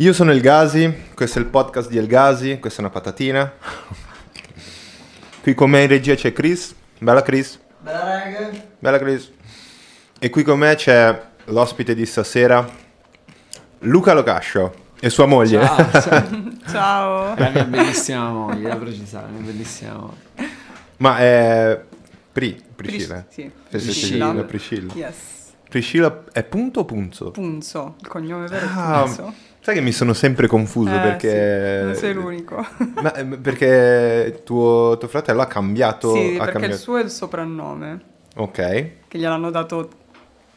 Io sono El Gazi, questo è il podcast di El Gazi, questa è una patatina. Qui con me in regia c'è Chris. Bella Chris. Bella raga. Bella Chris. E qui con me c'è l'ospite di stasera, Luca Locascio e sua moglie. Ciao, ciao. Ciao. È la mia bellissima moglie, da precisare, la mia bellissima moglie. Ma è Pri, Priscilla. Pris- sì. Priscilla. la Priscilla. Yes. Priscilla è punto o punzo? Punzo, il cognome vero è Ah, Punzo. Sai che mi sono sempre confuso Eh, perché... sì, non sei l'unico. Ma, eh, perché tuo, tuo fratello ha cambiato... sì, ha perché cambiato... il suo è il soprannome, Ok, che gliel'hanno dato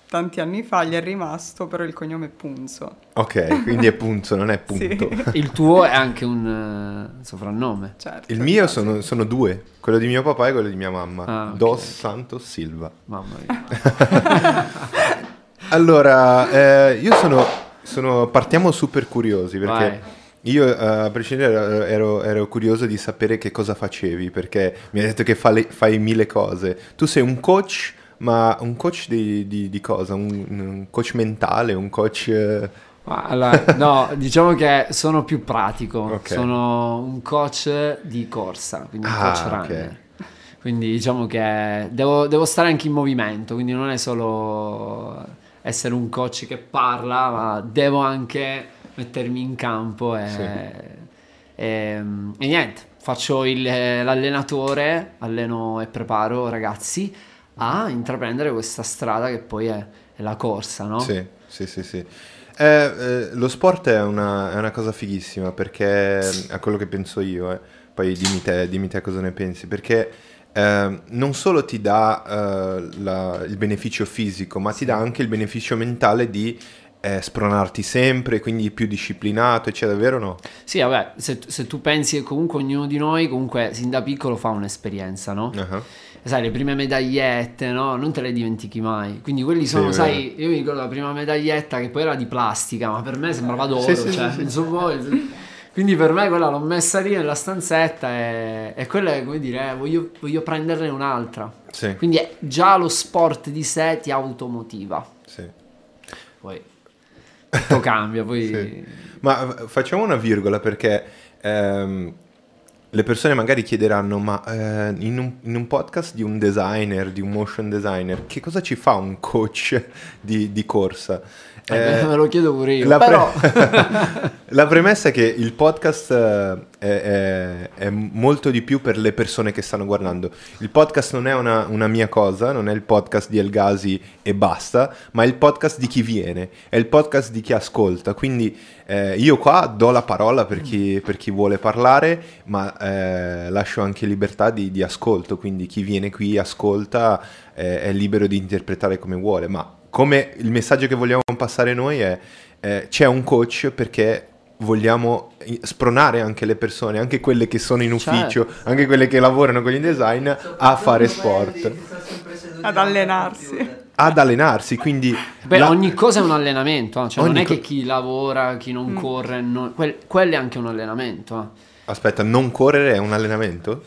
tanti anni fa, gli è rimasto, però il cognome è Punzo. ok, quindi è punzo, non è punto. Sì. Il tuo è anche un eh, soprannome. Certo. Il mio sono, sono due, quello di mio papà e quello di mia mamma. Ah, ok. Dos Santos Silva. Mamma mia. Allora, eh, io sono, sono- Partiamo super curiosi perché Vai. io eh, a prescindere ero, ero curioso di sapere che cosa facevi perché mi hai detto che fa le- fai mille cose. Tu sei un coach, ma un coach di, di- di cosa? Un, un coach mentale, un coach... eh, allora, no, diciamo che sono più pratico. Ok. Sono un coach di corsa, quindi un Ah, coach runner. Quindi diciamo che devo, devo stare anche in movimento, quindi non è solo essere un coach che parla, ma devo anche mettermi in campo e, Sì. e- e niente, faccio il- l'allenatore, alleno e preparo ragazzi a intraprendere questa strada che poi è, è la corsa, no? Sì, sì, sì, sì. Eh, eh, lo sport è una, è una cosa fighissima perché è quello che penso io, eh. poi dimmi te, dimmi te cosa ne pensi, perché eh, non solo ti dà eh, la- il beneficio fisico, ma ti dà anche il beneficio mentale di eh, spronarti sempre, quindi più disciplinato, eccetera, vero o no? Sì, vabbè, se, se tu pensi che comunque ognuno di noi, comunque sin da piccolo fa un'esperienza, no? Ah, Sai, le prime medagliette, no? Non te le dimentichi mai. Quindi quelli sono, è sai, io mi ricordo la prima medaglietta che poi era di plastica, ma per me sembrava d'oro, Sì, sì, cioè, sì, sì. Quindi per me quella l'ho messa lì nella stanzetta e, e quella è come dire, eh, voglio, voglio prenderne un'altra. Sì, Quindi è- già lo sport di sé ti automotiva. sì. Poi tutto cambia, poi... Sì. Ma facciamo una virgola perché ehm, le persone magari chiederanno, ma eh, in, un, in un podcast di un designer, di un motion designer, che cosa ci fa un coach di, di corsa? Eh, me lo chiedo pure io, la, pre- però... la premessa è che il podcast eh, è, è- è molto di più per le persone che stanno guardando. Il podcast non è una, una mia cosa, non è il podcast di Elgasi e basta, ma è il podcast di chi viene, è il podcast di chi ascolta. Quindi eh, io qua do la parola per chi, per chi vuole parlare, ma eh, lascio anche libertà di, di ascolto, quindi chi viene qui ascolta eh, è libero di interpretare come vuole, ma come il messaggio che vogliamo passare noi è eh, c'è un coach perché vogliamo spronare anche le persone, anche quelle che sono in ufficio, anche quelle che lavorano con il design, a fare sport, Ad allenarsi. ad allenarsi. Quindi Beh, la- ogni cosa è un allenamento, eh. cioè non è che co- chi lavora, chi Mm. non corre, non- quel- quello è anche un allenamento. eh. aspetta, non correre è un allenamento?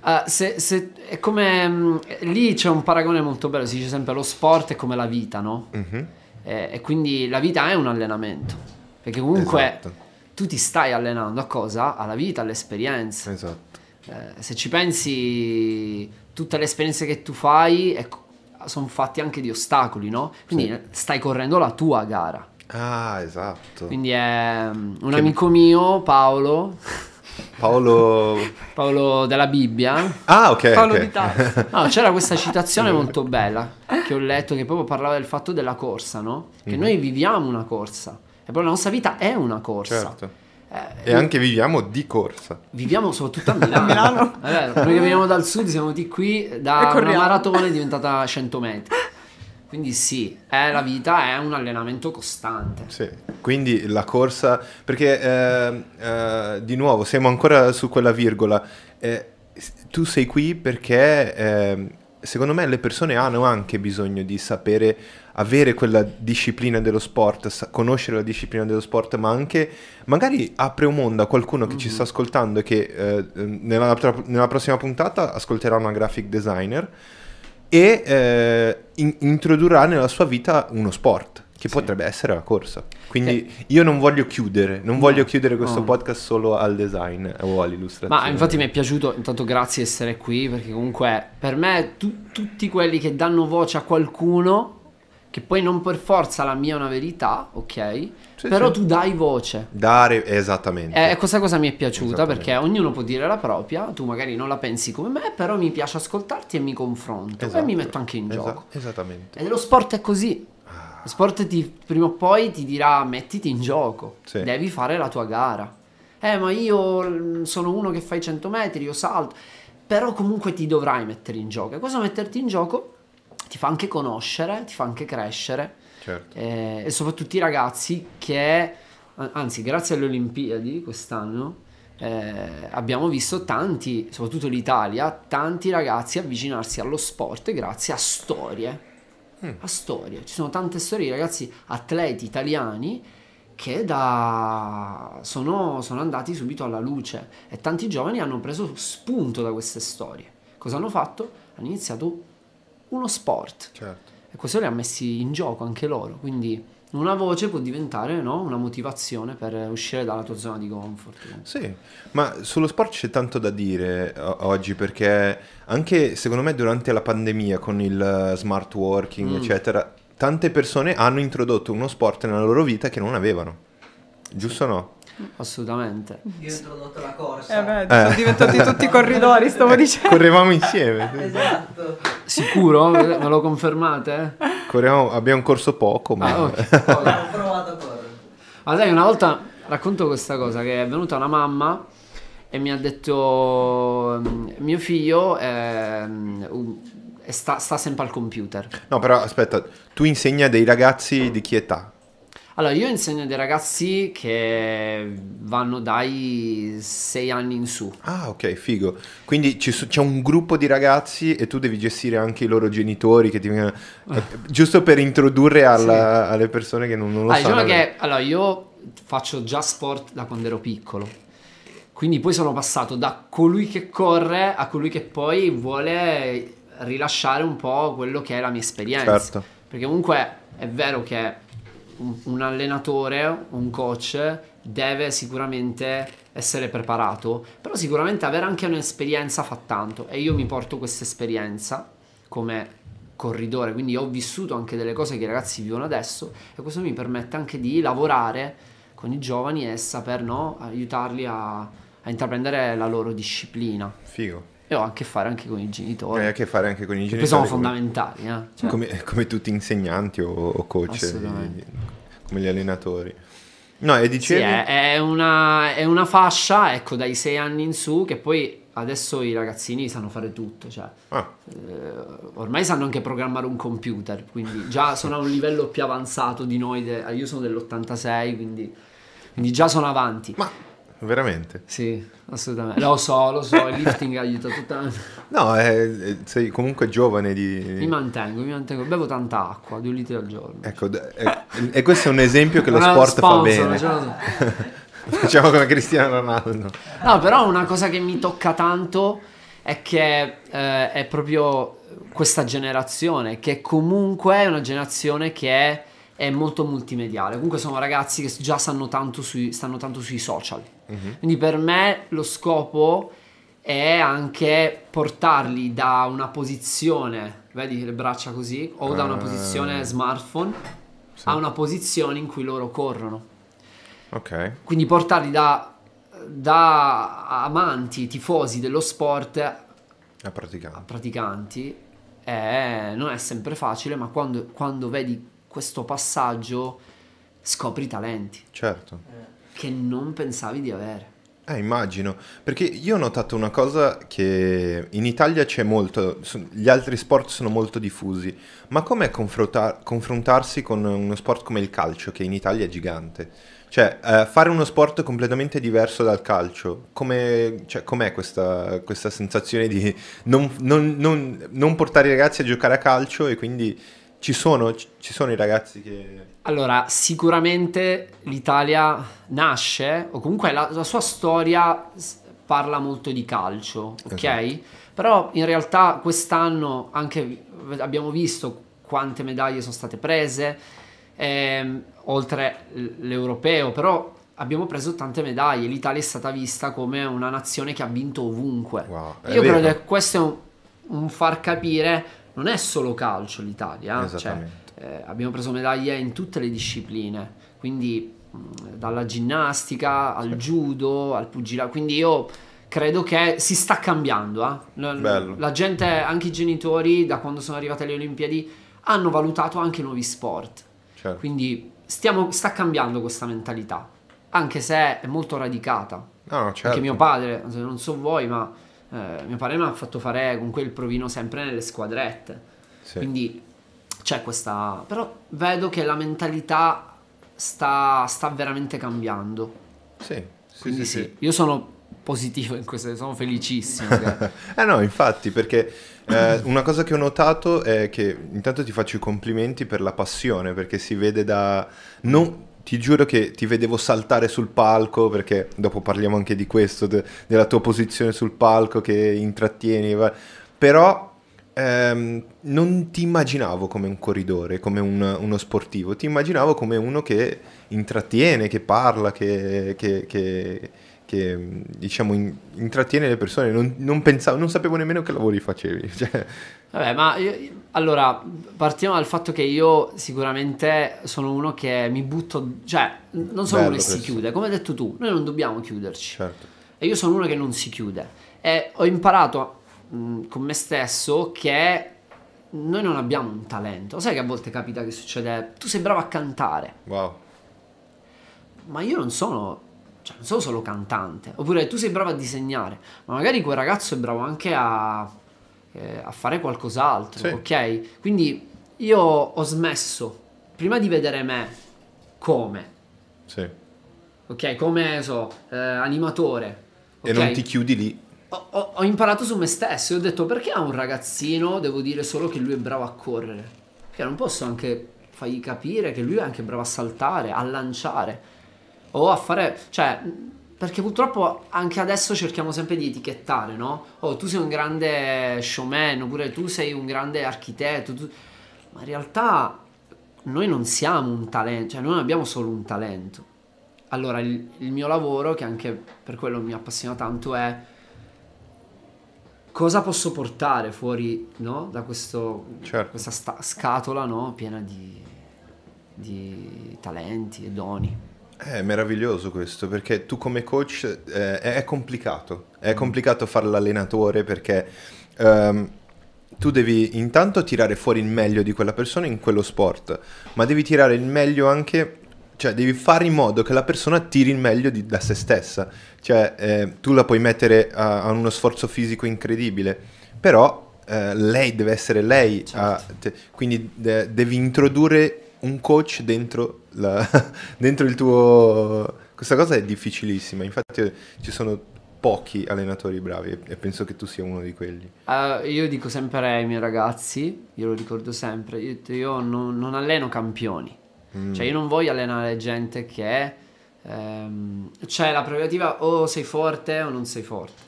Ah, se- se- è come mh, lì c'è un paragone molto bello, si dice sempre lo sport è come la vita, no? Mhm, Eh, e quindi la vita è un allenamento, perché comunque Esatto. tu ti stai allenando a cosa? Alla vita, all'esperienza. Esatto. Eh, se ci pensi, tutte le esperienze che tu fai sono fatte anche di ostacoli, no? Quindi Sì. stai correndo la tua gara. Ah, esatto. Quindi è um, un Che- amico mio, Paolo, Paolo... Paolo della Bibbia. Ah, ok. Paolo ok. di Tarso. No, c'era questa citazione molto bella che ho letto che proprio parlava del fatto della corsa, no? Che Mhm. noi viviamo una corsa. E proprio la nostra vita è una corsa. Certo. Eh, E anche viviamo di corsa. Viviamo soprattutto a Milano. Milano. Vero, noi che veniamo dal sud siamo venuti qui da una corriamo. maratona è diventata 100 metri. Quindi sì, è la vita è un allenamento costante. Sì, quindi la corsa, perché eh, eh, di nuovo siamo ancora su quella virgola, eh, tu sei qui perché eh, secondo me le persone hanno anche bisogno di sapere, avere quella disciplina dello sport, sa- conoscere la disciplina dello sport, ma anche magari apre un mondo a qualcuno che ci sta ascoltando e che eh, nella, tra- nella prossima puntata ascolterà una graphic designer e eh, in- introdurrà nella sua vita uno sport che potrebbe essere la corsa. Quindi io non voglio chiudere, non voglio chiudere questo no. podcast solo al design o all'illustrazione. Ma infatti mi è piaciuto, intanto grazie di essere qui, perché comunque per me tu- tutti quelli che danno voce a qualcuno, che poi non per forza la mia è una verità, ok? Sì, Però sì. tu dai voce. Dare esattamente. E questa cosa mi è piaciuta perché ognuno può dire la propria, tu magari non la pensi come me, però mi piace ascoltarti e mi confronto e Esatto. mi metto anche in Esa- gioco. Esattamente. E lo sport è così. Ah. Lo sport ti, prima o poi ti dirà mettiti in gioco, Sì. devi fare la tua gara. Eh, ma io sono uno che fa i 100 metri, io salto. Però comunque ti dovrai mettere in gioco. E questo metterti in gioco ti fa anche conoscere, ti fa anche crescere. Certo. Eh, e soprattutto i ragazzi che, anzi, grazie alle Olimpiadi quest'anno, eh, abbiamo visto tanti, soprattutto l'Italia, tanti ragazzi avvicinarsi allo sport grazie a storie. A storie, ci sono tante storie di ragazzi atleti italiani che da... sono, sono andati subito alla luce e tanti giovani hanno preso spunto da queste storie. Cosa hanno fatto? Hanno iniziato uno sport Certo. e questo li ha messi in gioco anche loro. Quindi una voce può diventare no, una motivazione per uscire dalla tua zona di comfort. Sì, ma sullo sport c'è tanto da dire oggi perché anche secondo me durante la pandemia con il eh, smart working, Mm. eccetera, tante persone hanno introdotto uno sport nella loro vita che non avevano. Giusto o no? Assolutamente. Io ho introdotto la corsa. Eh beh, sono diventati tutti corridori, stavo dicendo. Correvamo insieme. Esatto. Sicuro? Me lo confermate? Correvamo- abbiamo corso poco, ma Ah, ok. Ho provato a correre. Ma sai, una volta racconto questa cosa che è venuta una mamma e mi ha detto "Mm, mio figlio ehm, un- sta, sta sempre al computer. No, però aspetta, tu insegni a dei ragazzi di che età? Allora, io insegno dei ragazzi che vanno dai 6 anni in su. Ah, ok, figo. Quindi so- c'è un gruppo di ragazzi e tu devi gestire anche i loro genitori che ti eh, Giusto per introdurre alla- alle persone che non, non lo Ah, sanno. diciamo che allora, io faccio già sport da quando ero piccolo. Quindi poi sono passato da colui che corre a colui che poi vuole rilasciare un po' quello che è la mia esperienza. Certo. Perché comunque è vero che un, allenatore, un coach deve sicuramente essere preparato, però sicuramente avere anche un'esperienza fa tanto e io mi porto questa esperienza come corridore, quindi ho vissuto anche delle cose che i ragazzi vivono adesso e questo mi permette anche di lavorare con i giovani e saper no, aiutarli a, a intraprendere la loro disciplina Figo. E ho a che fare anche con i genitori, Hai a che fare anche con i che genitori. poi sono come- fondamentali. eh. Cioè, Come, come tutti insegnanti o, o coach, come gli allenatori. No, e Sì, dicevi... è, è una, è una fascia, ecco, dai 6 anni in su, che poi adesso i ragazzini sanno fare tutto, cioè, Ah, eh, ormai sanno anche programmare un computer, quindi già sono a un livello più avanzato di noi, de- io sono dell'86, quindi, quindi già sono avanti. ma veramente? Sì, assolutamente. Lo so, lo so, il lifting aiuta tutta... No, eh, eh, sei comunque giovane di... Mi mantengo, mi mantengo, bevo tanta acqua, due litri al giorno. Ecco, d- eh, e questo è un esempio che lo Non è sport fa sponsor, bene. lo so. Facciamo come Cristiano Ronaldo. No, però una cosa che mi tocca tanto è che eh, è proprio questa generazione, che comunque è una generazione che è, molto multimediale. Comunque sono ragazzi che già sanno tanto sui, stanno tanto sui social. Quindi per me lo scopo è anche portarli da una posizione, vedi le braccia così, o da una Ah. posizione smartphone a una posizione in cui loro corrono. Ok. Quindi portarli da, da amanti, tifosi dello sport a A praticare. praticanti è- non è sempre facile, ma quando, quando vedi questo passaggio scopri talenti Certo. che non pensavi di avere. Eh, immagino, perché io ho notato una cosa che in Italia c'è molto, gli altri sport sono molto diffusi, ma com'è confronta- confrontarsi con uno sport come il calcio, che in Italia è gigante? Cioè, eh, fare uno sport completamente diverso dal calcio, come, cioè, com'è questa, questa sensazione di non, non- non- non portare i ragazzi a giocare a calcio e quindi ci sono, ci sono i ragazzi che... Allora, sicuramente l'Italia nasce, o comunque la, la sua storia parla molto di calcio, ok? Esatto. Però in realtà quest'anno anche abbiamo visto quante medaglie sono state prese, ehm, oltre l'europeo, però abbiamo preso tante medaglie. L'Italia è stata vista come una nazione che ha vinto ovunque. Wow, Io credo vero. che questo è un, un far capire, non è solo calcio l'Italia, eh, cioè, eh, abbiamo preso medaglie in tutte le discipline, quindi mh, dalla ginnastica al judo, al pugilato, quindi io credo che si sta cambiando. eh. La, la gente, anche i genitori, da quando sono arrivate le Olimpiadi, hanno valutato anche nuovi sport. Certo. Quindi stiamo- sta cambiando questa mentalità, anche se è molto radicata. No, no, certo. Anche mio padre, non so voi, ma eh, mio padre mi ha fatto fare comunque il provino sempre nelle squadrette. Sì. Quindi c'è questa... Però vedo che la mentalità sta, sta veramente cambiando. Sì, sì, Quindi sì, sì, io sono positivo in questo, sono felicissimo. che- Eh no, infatti, perché eh, una cosa che ho notato è che intanto ti faccio i complimenti per la passione, perché si vede da... Non, ti giuro che ti vedevo saltare sul palco, perché dopo parliamo anche di questo, de- della tua posizione sul palco che intrattieni, però ehm, non ti immaginavo come un corridore, come un- uno sportivo, ti immaginavo come uno che intrattiene, che parla, che, che- che- che, diciamo in- intrattiene le persone. Non, non pensavo, non sapevo nemmeno che lavori facevi. Cioè, Vabbè, ma io- allora partiamo dal fatto che io sicuramente sono uno che mi butto, cioè non sono Bello uno che si chiude, come hai detto tu, noi non dobbiamo chiuderci. certo. E io sono uno che non si chiude. E ho imparato mh, con me stesso che noi non abbiamo un talento. Sai che a volte capita che succede, tu sei bravo a cantare, Wow. ma io non sono, cioè, non sono solo cantante. Oppure tu sei bravo a disegnare, ma magari quel ragazzo è bravo anche a, eh, a fare qualcos'altro, Sì. ok? Quindi io ho smesso, prima di vedere me come, Sì. ok? Come, so, eh, animatore. E ok? non ti chiudi lì. Ho, ho- ho imparato su me stesso e ho detto perché a un ragazzino devo dire solo che lui è bravo a correre? Perché non posso anche fargli capire che lui è anche bravo a saltare, a lanciare o a fare... cioè... Perché purtroppo anche adesso cerchiamo sempre di etichettare, no? Oh, tu sei un grande showman, oppure tu sei un grande architetto. tu- Ma in realtà noi non siamo un talento, cioè noi non abbiamo solo un talento. Allora, il, il mio lavoro, che anche per quello mi appassiona tanto, è cosa posso portare fuori no? da questo, Certo. questa sta- scatola no? piena di, di talenti e doni. È meraviglioso questo perché tu come coach eh, è complicato, è complicato fare l'allenatore perché ehm, tu devi intanto tirare fuori il meglio di quella persona in quello sport, ma devi tirare il meglio anche, cioè devi fare in modo che la persona tiri il meglio di- da se stessa, cioè eh, tu la puoi mettere a, a uno sforzo fisico incredibile, però eh, lei deve essere lei, a- te- quindi de- devi introdurre un coach dentro, la- dentro il tuo... Questa cosa è difficilissima, infatti ci sono pochi allenatori bravi e- penso che tu sia uno di quelli. Eh, io dico sempre ai miei ragazzi, io lo ricordo sempre, io, io non, non alleno campioni, Mm. cioè io non voglio allenare gente che ehm, c'è la prerogativa o sei forte o non sei forte.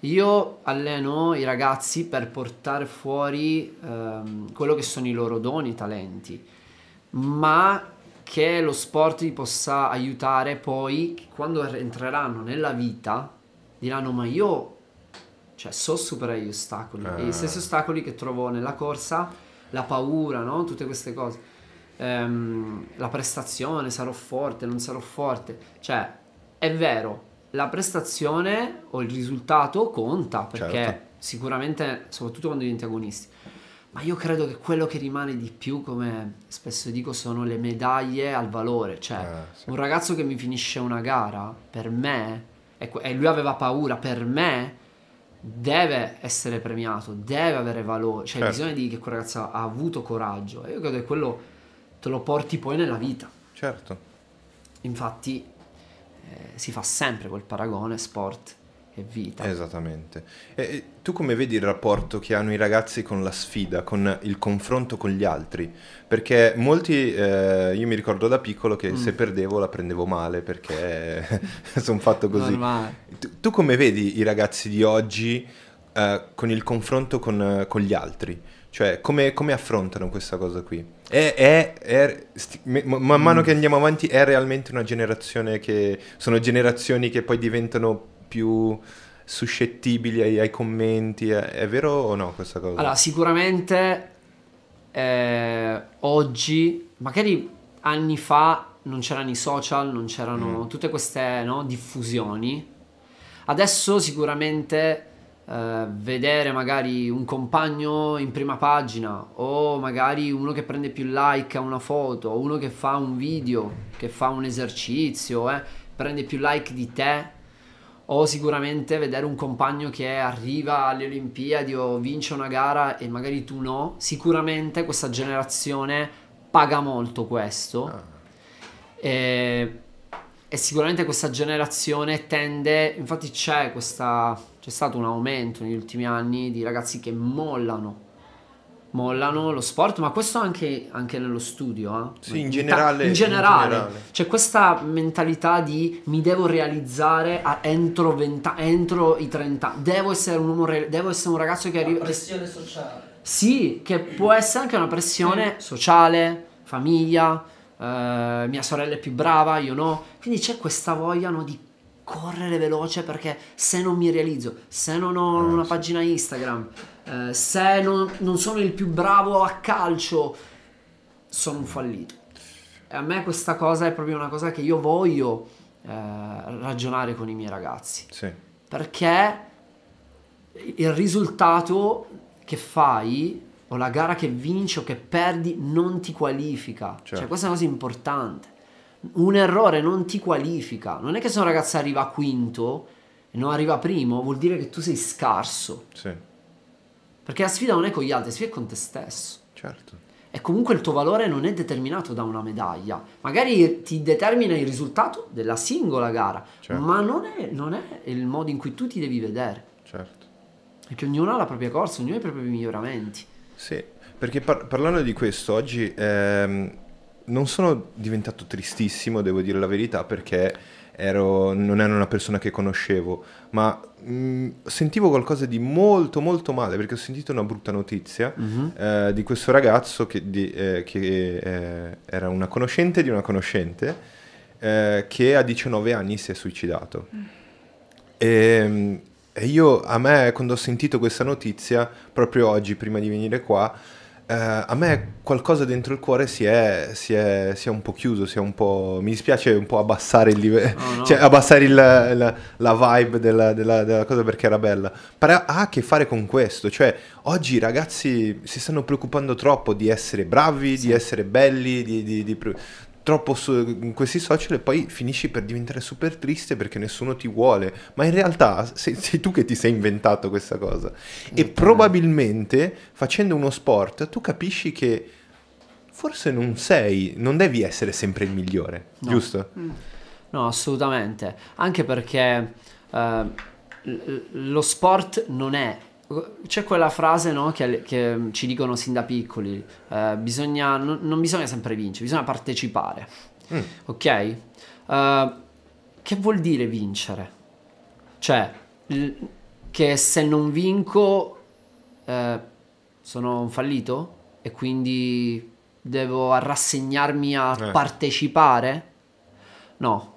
Io alleno i ragazzi per portare fuori ehm, quello che sono i loro doni, i talenti, ma che lo sport li possa aiutare poi quando entreranno nella vita diranno ma io cioè so superare gli ostacoli e Ah. gli stessi ostacoli che trovo nella corsa la paura no tutte queste cose Ehm, la prestazione sarò forte non sarò forte cioè è vero la prestazione o il risultato conta perché Certo. sicuramente soprattutto quando diventi agonisti ma io credo che quello che rimane di più, come spesso dico, sono le medaglie al valore. Cioè, Ah, sì. un ragazzo che mi finisce una gara, per me, e, lui aveva paura, per me, deve essere premiato, deve avere valore. Cioè, Certo. bisogna dire che quel ragazzo ha avuto coraggio. E io credo che quello te lo porti poi nella vita. Certo. Infatti, eh, si fa sempre quel paragone sport e vita. Esattamente. E, tu come vedi il rapporto che hanno i ragazzi con la sfida, con il confronto con gli altri? Perché molti, eh, io mi ricordo da piccolo che Mm. se perdevo la prendevo male perché sono fatto così. Tu, tu come vedi i ragazzi di oggi eh, con il confronto con, con gli altri? Cioè, come, come affrontano questa cosa qui? È, è- è- sti- man mano che andiamo avanti, è realmente una generazione che... Sono generazioni che poi diventano più suscettibili ai, ai commenti. È, è vero o no questa cosa? Allora, sicuramente eh, oggi, magari anni fa non c'erano i social, non c'erano tutte queste no, diffusioni. Adesso sicuramente eh, vedere magari un compagno in prima pagina o magari uno che prende più like a una foto o uno che fa un video, che fa un esercizio, eh, prende più like di te o sicuramente vedere un compagno che arriva alle Olimpiadi o vince una gara e magari tu no, sicuramente questa generazione paga molto questo. Ah, e, e sicuramente questa generazione tende, infatti c'è, questa, c'è stato un aumento negli ultimi anni di ragazzi che mollano, mollano lo sport, ma questo anche, anche nello studio. eh. Sì, in generale- in in generale. generale. C'è questa mentalità di mi devo realizzare a- entro, 20 entro i 30 anni, devo essere un uomo, re- devo essere un ragazzo che arriva... pressione sociale. sì, che può essere anche una pressione sociale, famiglia, eh, mia sorella è più brava, io no. Quindi c'è questa voglia no, di correre veloce perché se non mi realizzo, se non ho Eh, una pagina Instagram, eh, se non, non sono il più bravo a calcio, sono un fallito. E a me questa cosa è proprio una cosa che io voglio eh, ragionare con i miei ragazzi sì. perché il risultato che fai o la gara che vinci o che perdi non ti qualifica. Cioè, Certo. questa è una cosa importante. Un errore non ti qualifica. Non è che se un ragazzo arriva quinto e non arriva primo, vuol dire che tu sei scarso. Sì, Perché la sfida non è con gli altri, la sfida è con te stesso. certo. E comunque il tuo valore non è determinato da una medaglia. Magari ti determina il risultato della singola gara, Certo. ma non è, non è il modo in cui tu ti devi vedere. Certo. Perché ognuno ha la propria corsa, ognuno ha i propri miglioramenti. Sì, perché par- parlando di questo, oggi ehm, non sono diventato tristissimo, devo dire la verità, perché ero- non ero una persona che conoscevo, ma mh, sentivo qualcosa di molto molto male, perché ho sentito una brutta notizia eh, di questo ragazzo che, di- eh, che, eh, era una conoscente di una conoscente, eh, che a 19 anni si è suicidato. E, e io, a me, quando ho sentito questa notizia, proprio oggi, prima di venire qua, eh, a me qualcosa dentro il cuore si è, si è- si è un po' chiuso, si è un po'... mi dispiace un po' abbassare il livello, No, no. cioè abbassare il- la, la vibe della, della- della cosa perché era bella. Però ha a che fare con questo, cioè oggi i ragazzi si stanno preoccupando troppo di essere bravi, di essere belli, di... di- di troppo su in questi social e poi finisci per diventare super triste perché nessuno ti vuole, ma in realtà sei, sei tu che ti sei inventato questa cosa e probabilmente facendo uno sport tu capisci che forse non sei, non devi essere sempre il migliore, No. giusto? No, assolutamente. Anche perché eh, lo sport non è. C'è quella frase no, che, che ci dicono sin da piccoli: eh, bisogna, non, non bisogna sempre vincere, bisogna partecipare. Mm. Ok? Eh, che vuol dire vincere? Cioè, l- che se non vinco eh, sono un fallito e quindi devo rassegnarmi a Eh. partecipare? No,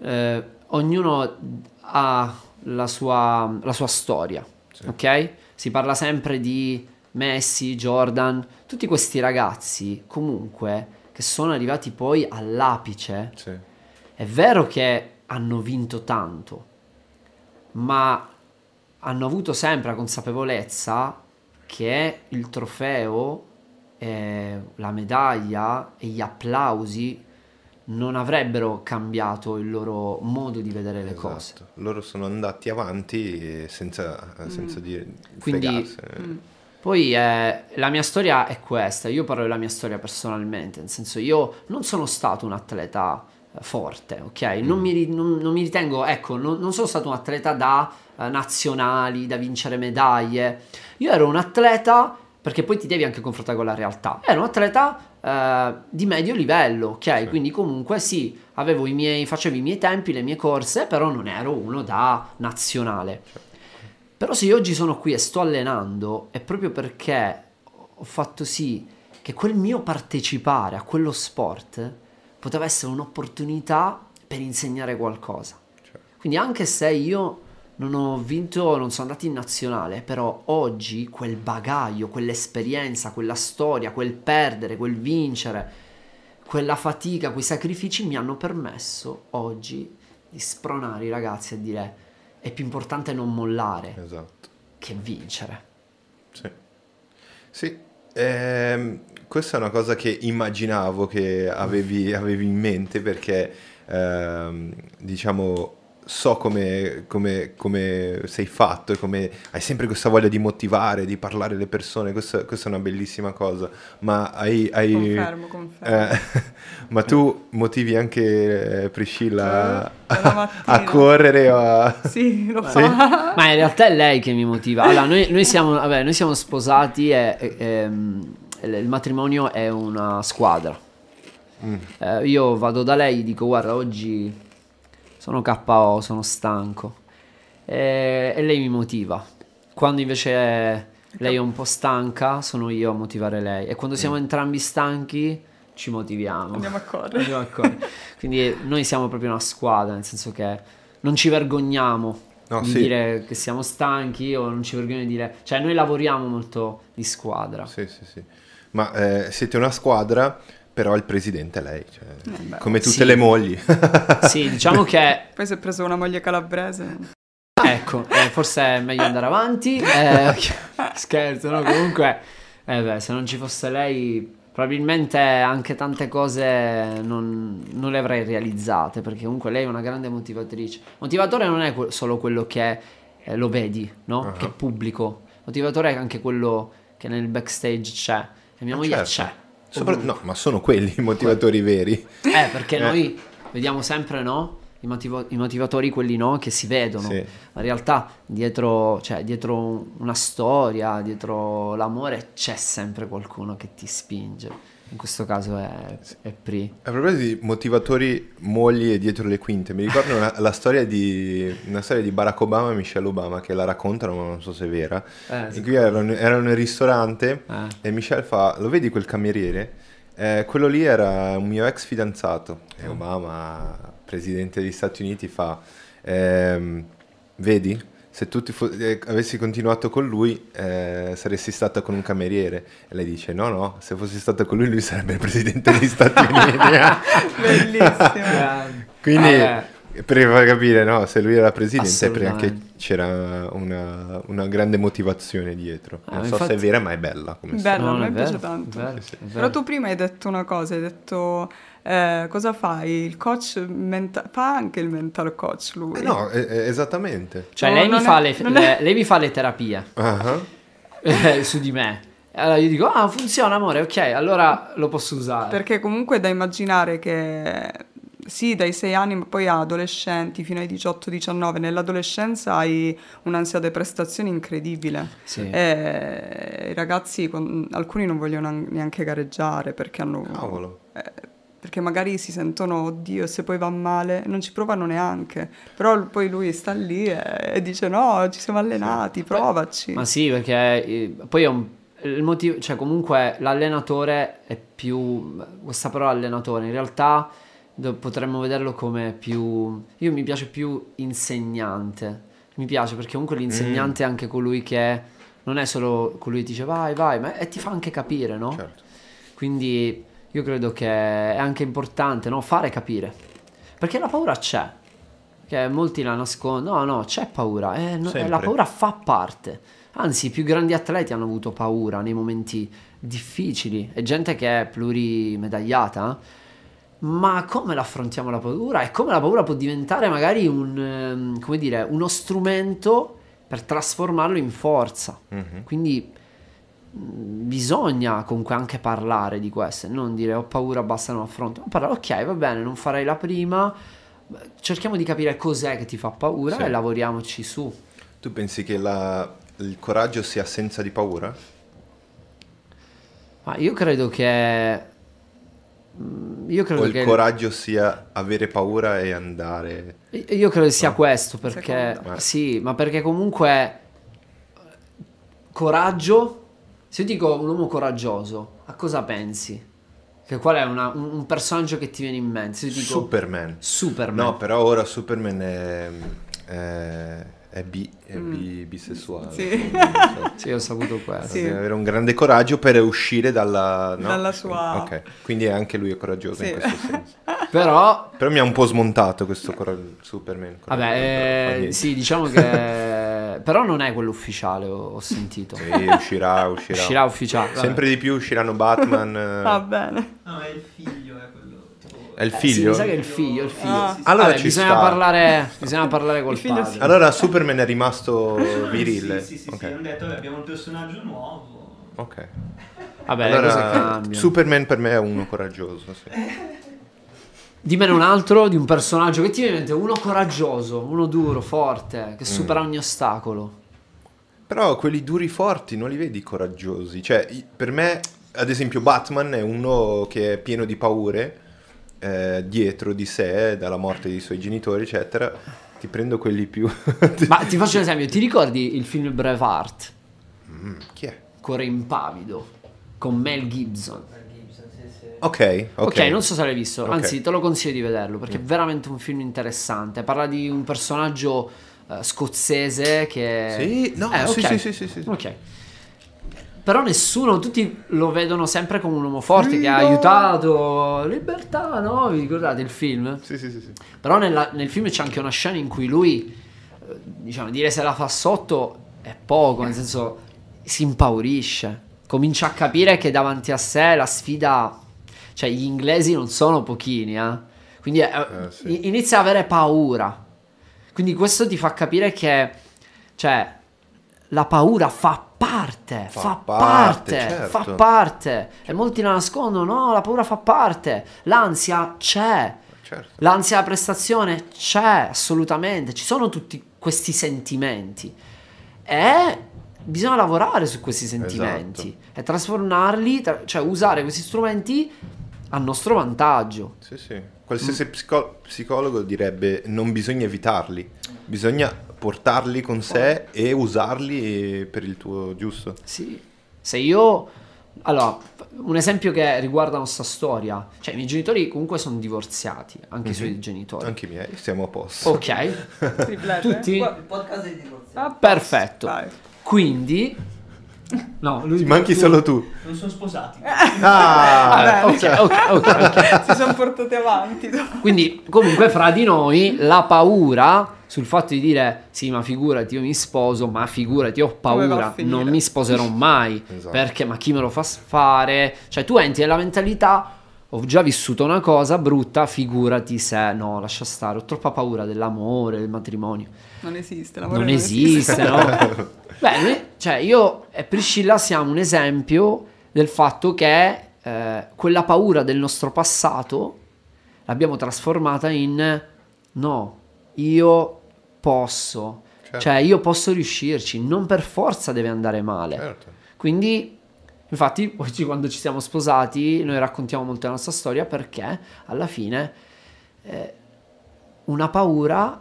Eh, ognuno ha la sua, la sua storia, Sì. ok? Si parla sempre di Messi, Jordan, tutti questi ragazzi comunque che sono arrivati poi all'apice. Sì. È vero che hanno vinto tanto, ma hanno avuto sempre la consapevolezza che il trofeo, eh, la medaglia e gli applausi non avrebbero cambiato il loro modo di vedere le cose. Esatto. Loro sono andati avanti senza, senza dire Quindi- fregarsene. Poi eh, la mia storia è questa, io parlo della mia storia personalmente, nel senso io non sono stato un atleta eh, forte, ok? Non, mi, ri- non- non mi ritengo, ecco, non, non sono stato un atleta da eh, nazionali, da vincere medaglie. Io ero un atleta, perché poi ti devi anche confrontare con la realtà, ero un atleta eh, di medio livello, ok? Sì. Quindi comunque sì, avevo i miei, facevo i miei tempi, le mie corse, però non ero uno da nazionale. Però se io oggi sono qui e sto allenando è proprio perché ho fatto sì che quel mio partecipare a quello sport poteva essere un'opportunità per insegnare qualcosa. Certo. Quindi anche se io non ho vinto, non sono andato in nazionale, però oggi quel bagaglio, quell'esperienza, quella storia, quel perdere, quel vincere, quella fatica, quei sacrifici mi hanno permesso oggi di spronare i ragazzi a dire è più importante non mollare Esatto. che vincere. Sì. Sì, ehm, questa è una cosa che immaginavo che avevi, avevi in mente perché, ehm, diciamo, so come, come- come sei fatto e come hai sempre questa voglia di motivare, di parlare alle persone, questa, questa è una bellissima cosa, ma hai... hai- Confermo, confermo. eh, ma tu motivi anche eh, Priscilla Eh, a, a correre o a... Sì, lo Sì? fa. Ma in realtà è lei che mi motiva. Allora, noi, noi siamo, vabbè, noi siamo sposati e, e- ehm, il il matrimonio è una squadra. Mm. Eh, io vado da lei, dico guarda oggi sono KO, sono stanco. E, e lei mi motiva. Quando invece lei è un po' stanca, sono io a motivare lei. E quando siamo entrambi stanchi, ci motiviamo. Andiamo a correre. Andiamo a correre. Quindi noi siamo proprio una squadra, nel senso che non ci vergogniamo No, di sì. dire che siamo stanchi o non ci vergogniamo di dire... Cioè noi lavoriamo molto di squadra. Sì, sì, sì. Ma eh, siete una squadra, però il presidente è lei, cioè, Eh, come tutte Sì. le mogli. Sì, diciamo che Poi si è preso una moglie calabrese. Ecco, eh, forse è meglio andare avanti. Eh, scherzo, no? Comunque, eh beh, se non ci fosse lei, probabilmente anche tante cose non, non le avrei realizzate, perché comunque lei è una grande motivatrice. Motivatore non è que- solo quello che eh, lo vedi, no? Ah. Che è pubblico. Motivatore è anche quello che nel backstage c'è. E mia Ah, moglie certo. c'è. Sopra- no, ma sono quelli i motivatori veri. Eh, perché Eh. noi vediamo sempre, no? I, motivo- i motivatori, quelli no, che si vedono. Sì. Ma in realtà dietro, cioè, dietro una storia, dietro l'amore, c'è sempre qualcuno che ti spinge. In questo caso è, è Pri. A proposito di motivatori mogli e dietro le quinte, mi ricordo una- la storia di, una storia di Barack Obama e Michelle Obama che la raccontano, ma non so se è vera. Eh. In cui erano, erano nel ristorante Eh. e Michelle fa, lo vedi quel cameriere? Eh, quello lì era un mio ex fidanzato. E Obama, presidente degli Stati Uniti, fa, ehm, vedi? Se tu fo- eh, avessi continuato con lui, eh, saresti stata con un cameriere. E lei dice: No, no, se fossi stata con lui, lui sarebbe il presidente degli Stati Uniti. Bellissimo. Quindi, Vabbè. per far capire, no, se lui era presidente, perché c'era una, una grande motivazione dietro. Ah, Non so se infatti- è vera, ma è bella come. Bello, No, a me è piace tanto. vero, Sì, sì. Però tu prima hai detto una cosa, hai detto eh, cosa fai? Il coach menta- fa anche il mental coach lui. Eh, no, eh, eh, esattamente. Cioè, No, lei, mi è- le, le- lei mi fa le terapie eh, su di me. Allora io dico, ah, funziona, amore, ok, allora lo posso usare. Perché comunque è da immaginare che sì, dai 6 anni, ma poi a adolescenti fino ai 18-19, nell'adolescenza hai un'ansia da prestazioni incredibile. Sì. E i ragazzi, alcuni non vogliono an- neanche gareggiare perché hanno... cavolo. eh, perché magari si sentono, oddio, se poi va male, non ci provano neanche. Però poi lui sta lì e, e dice, no, ci siamo allenati, provaci. Ma sì, perché eh, poi è un il motivo, cioè comunque l'allenatore è più questa parola allenatore, in realtà do- potremmo vederlo come più io mi piace più insegnante. Mi piace perché comunque l'insegnante è anche colui che non è solo colui che dice vai, vai, ma e ti fa anche capire, no? Certo. Quindi io credo che è anche importante no? fare capire. Perché la paura c'è. Che molti la nascondono. No, no, c'è paura. eh, no- eh, la paura fa parte. Anzi, i più grandi atleti hanno avuto paura nei momenti difficili. È gente che è plurimedagliata. Ma come l'affrontiamo la paura? E come la paura può diventare magari un, ehm, come dire, uno strumento per trasformarlo in forza. Mhm. Quindi bisogna comunque anche parlare di questo e non dire ho paura, basta, non affronto. Ma parlare, ok, va bene, non farei la prima. Cerchiamo di capire cos'è che ti fa paura Sì. e lavoriamoci su. Tu pensi che la- il coraggio sia assenza di paura? Ma io credo che. mh, Io credo o il che. coraggio sia avere paura e andare... Io credo sia questo perché Secondo sì, ma perché comunque coraggio Se io dico un uomo coraggioso, a cosa pensi? Che qual è una- un, un personaggio che ti viene in mente? Se io dico Superman. Superman. No, però ora Superman è, è, è, bi, è bi- bisessuale. Mm. Sì. So. Sì, ho saputo questo. Sì. Deve avere un grande coraggio per uscire dalla, no? Dalla sua- Ok, quindi anche lui è coraggioso Sì. in questo senso. Però, Però mi ha un po' smontato questo cora- Superman. vabbè, eh, sì, diciamo che... però non è quello ufficiale, ho, ho sentito. Sì, uscirà, uscirà. Uscirà ufficiale. vabbè. Sempre di più usciranno Batman. eh, Va bene. No, è il figlio, è quello. È il Eh, sì, figlio? mi sa che è il figlio, il figlio. Ah. Allora Vabbè, ci bisogna sta. parlare, bisogna parlare col figlio padre. Allora Superman è rimasto virile. Sì, sì, sì, Ok. sì, hanno detto "Vabbè, abbiamo un personaggio nuovo. Ok. Vabbè, allora. Superman per me è uno coraggioso. sì. Dimmene un altro di un personaggio che ti viene in mente, uno coraggioso, uno duro, forte, che supera ogni ostacolo. Però quelli duri forti non li vedi coraggiosi. Cioè, per me, ad esempio, Batman è uno che è pieno di paure eh, dietro di sé, dalla morte dei suoi genitori, eccetera. Ti prendo quelli più... Ma ti faccio un esempio, ti ricordi il film Braveheart? Mm, Chi è? Cuore impavido, con Mel Gibson. Ok, ok. Ok, non so se l'hai visto, Ok. anzi te lo consiglio di vederlo perché è veramente un film interessante. Parla di un personaggio eh, scozzese che... Sì, no, Eh, sì, ok. sì, sì, sì, sì. Ok. Però nessuno, tutti lo vedono sempre come un uomo forte che ha aiutato libertà, no? Vi ricordate il film? Sì, sì, sì, sì. Però nella- nel film c'è anche una scena in cui lui, eh, diciamo, dire se la fa sotto è poco, nel senso si impaurisce, comincia a capire che davanti a sé la sfida, cioè gli inglesi non sono pochini, eh. Quindi eh, Eh, sì. inizia ad avere paura. Quindi questo ti fa capire che, cioè, la paura fa parte, fa, Fa parte, parte, certo. fa parte. E molti la nascondono, no, la paura fa parte, l'ansia c'è. Certo. L'ansia da prestazione c'è assolutamente, ci sono tutti questi sentimenti e bisogna lavorare su questi sentimenti Esatto. e trasformarli, tra- cioè usare questi strumenti a nostro vantaggio. Sì, sì. Qualsiasi psico- psicologo direbbe non bisogna evitarli, bisogna portarli con sé e usarli per il tuo giusto. Sì, se io... Allora, un esempio che riguarda la nostra storia, cioè i miei genitori comunque sono divorziati, anche i suoi genitori. Mhm. Anche i miei, siamo a posto. Ok, Triplete. Tutti? Il podcast è divorziato. Ah, perfetto. Vai. Quindi... No, lui... Ci manchi solo tu. Non sono sposati. Ah, Ah, ok, ok, ok, ok. Si sono portate avanti. Quindi, comunque, fra di noi la paura sul fatto di dire sì, ma figurati, io mi sposo, ma figurati, ho paura, non mi sposerò mai Esatto. perché, ma chi me lo fa fare? Cioè, tu entri nella mentalità. Ho già vissuto una cosa brutta, figurati se no, lascia stare, ho troppa paura dell'amore, del matrimonio. Non esiste, l'amore Non esiste, no? Beh, noi- cioè io e Priscilla siamo un esempio del fatto che eh, quella paura del nostro passato l'abbiamo trasformata in no, io posso, Certo. cioè io posso riuscirci, non per forza deve andare male. certo. Quindi, infatti, oggi quando ci siamo sposati, noi raccontiamo molto la nostra storia perché alla fine eh, una paura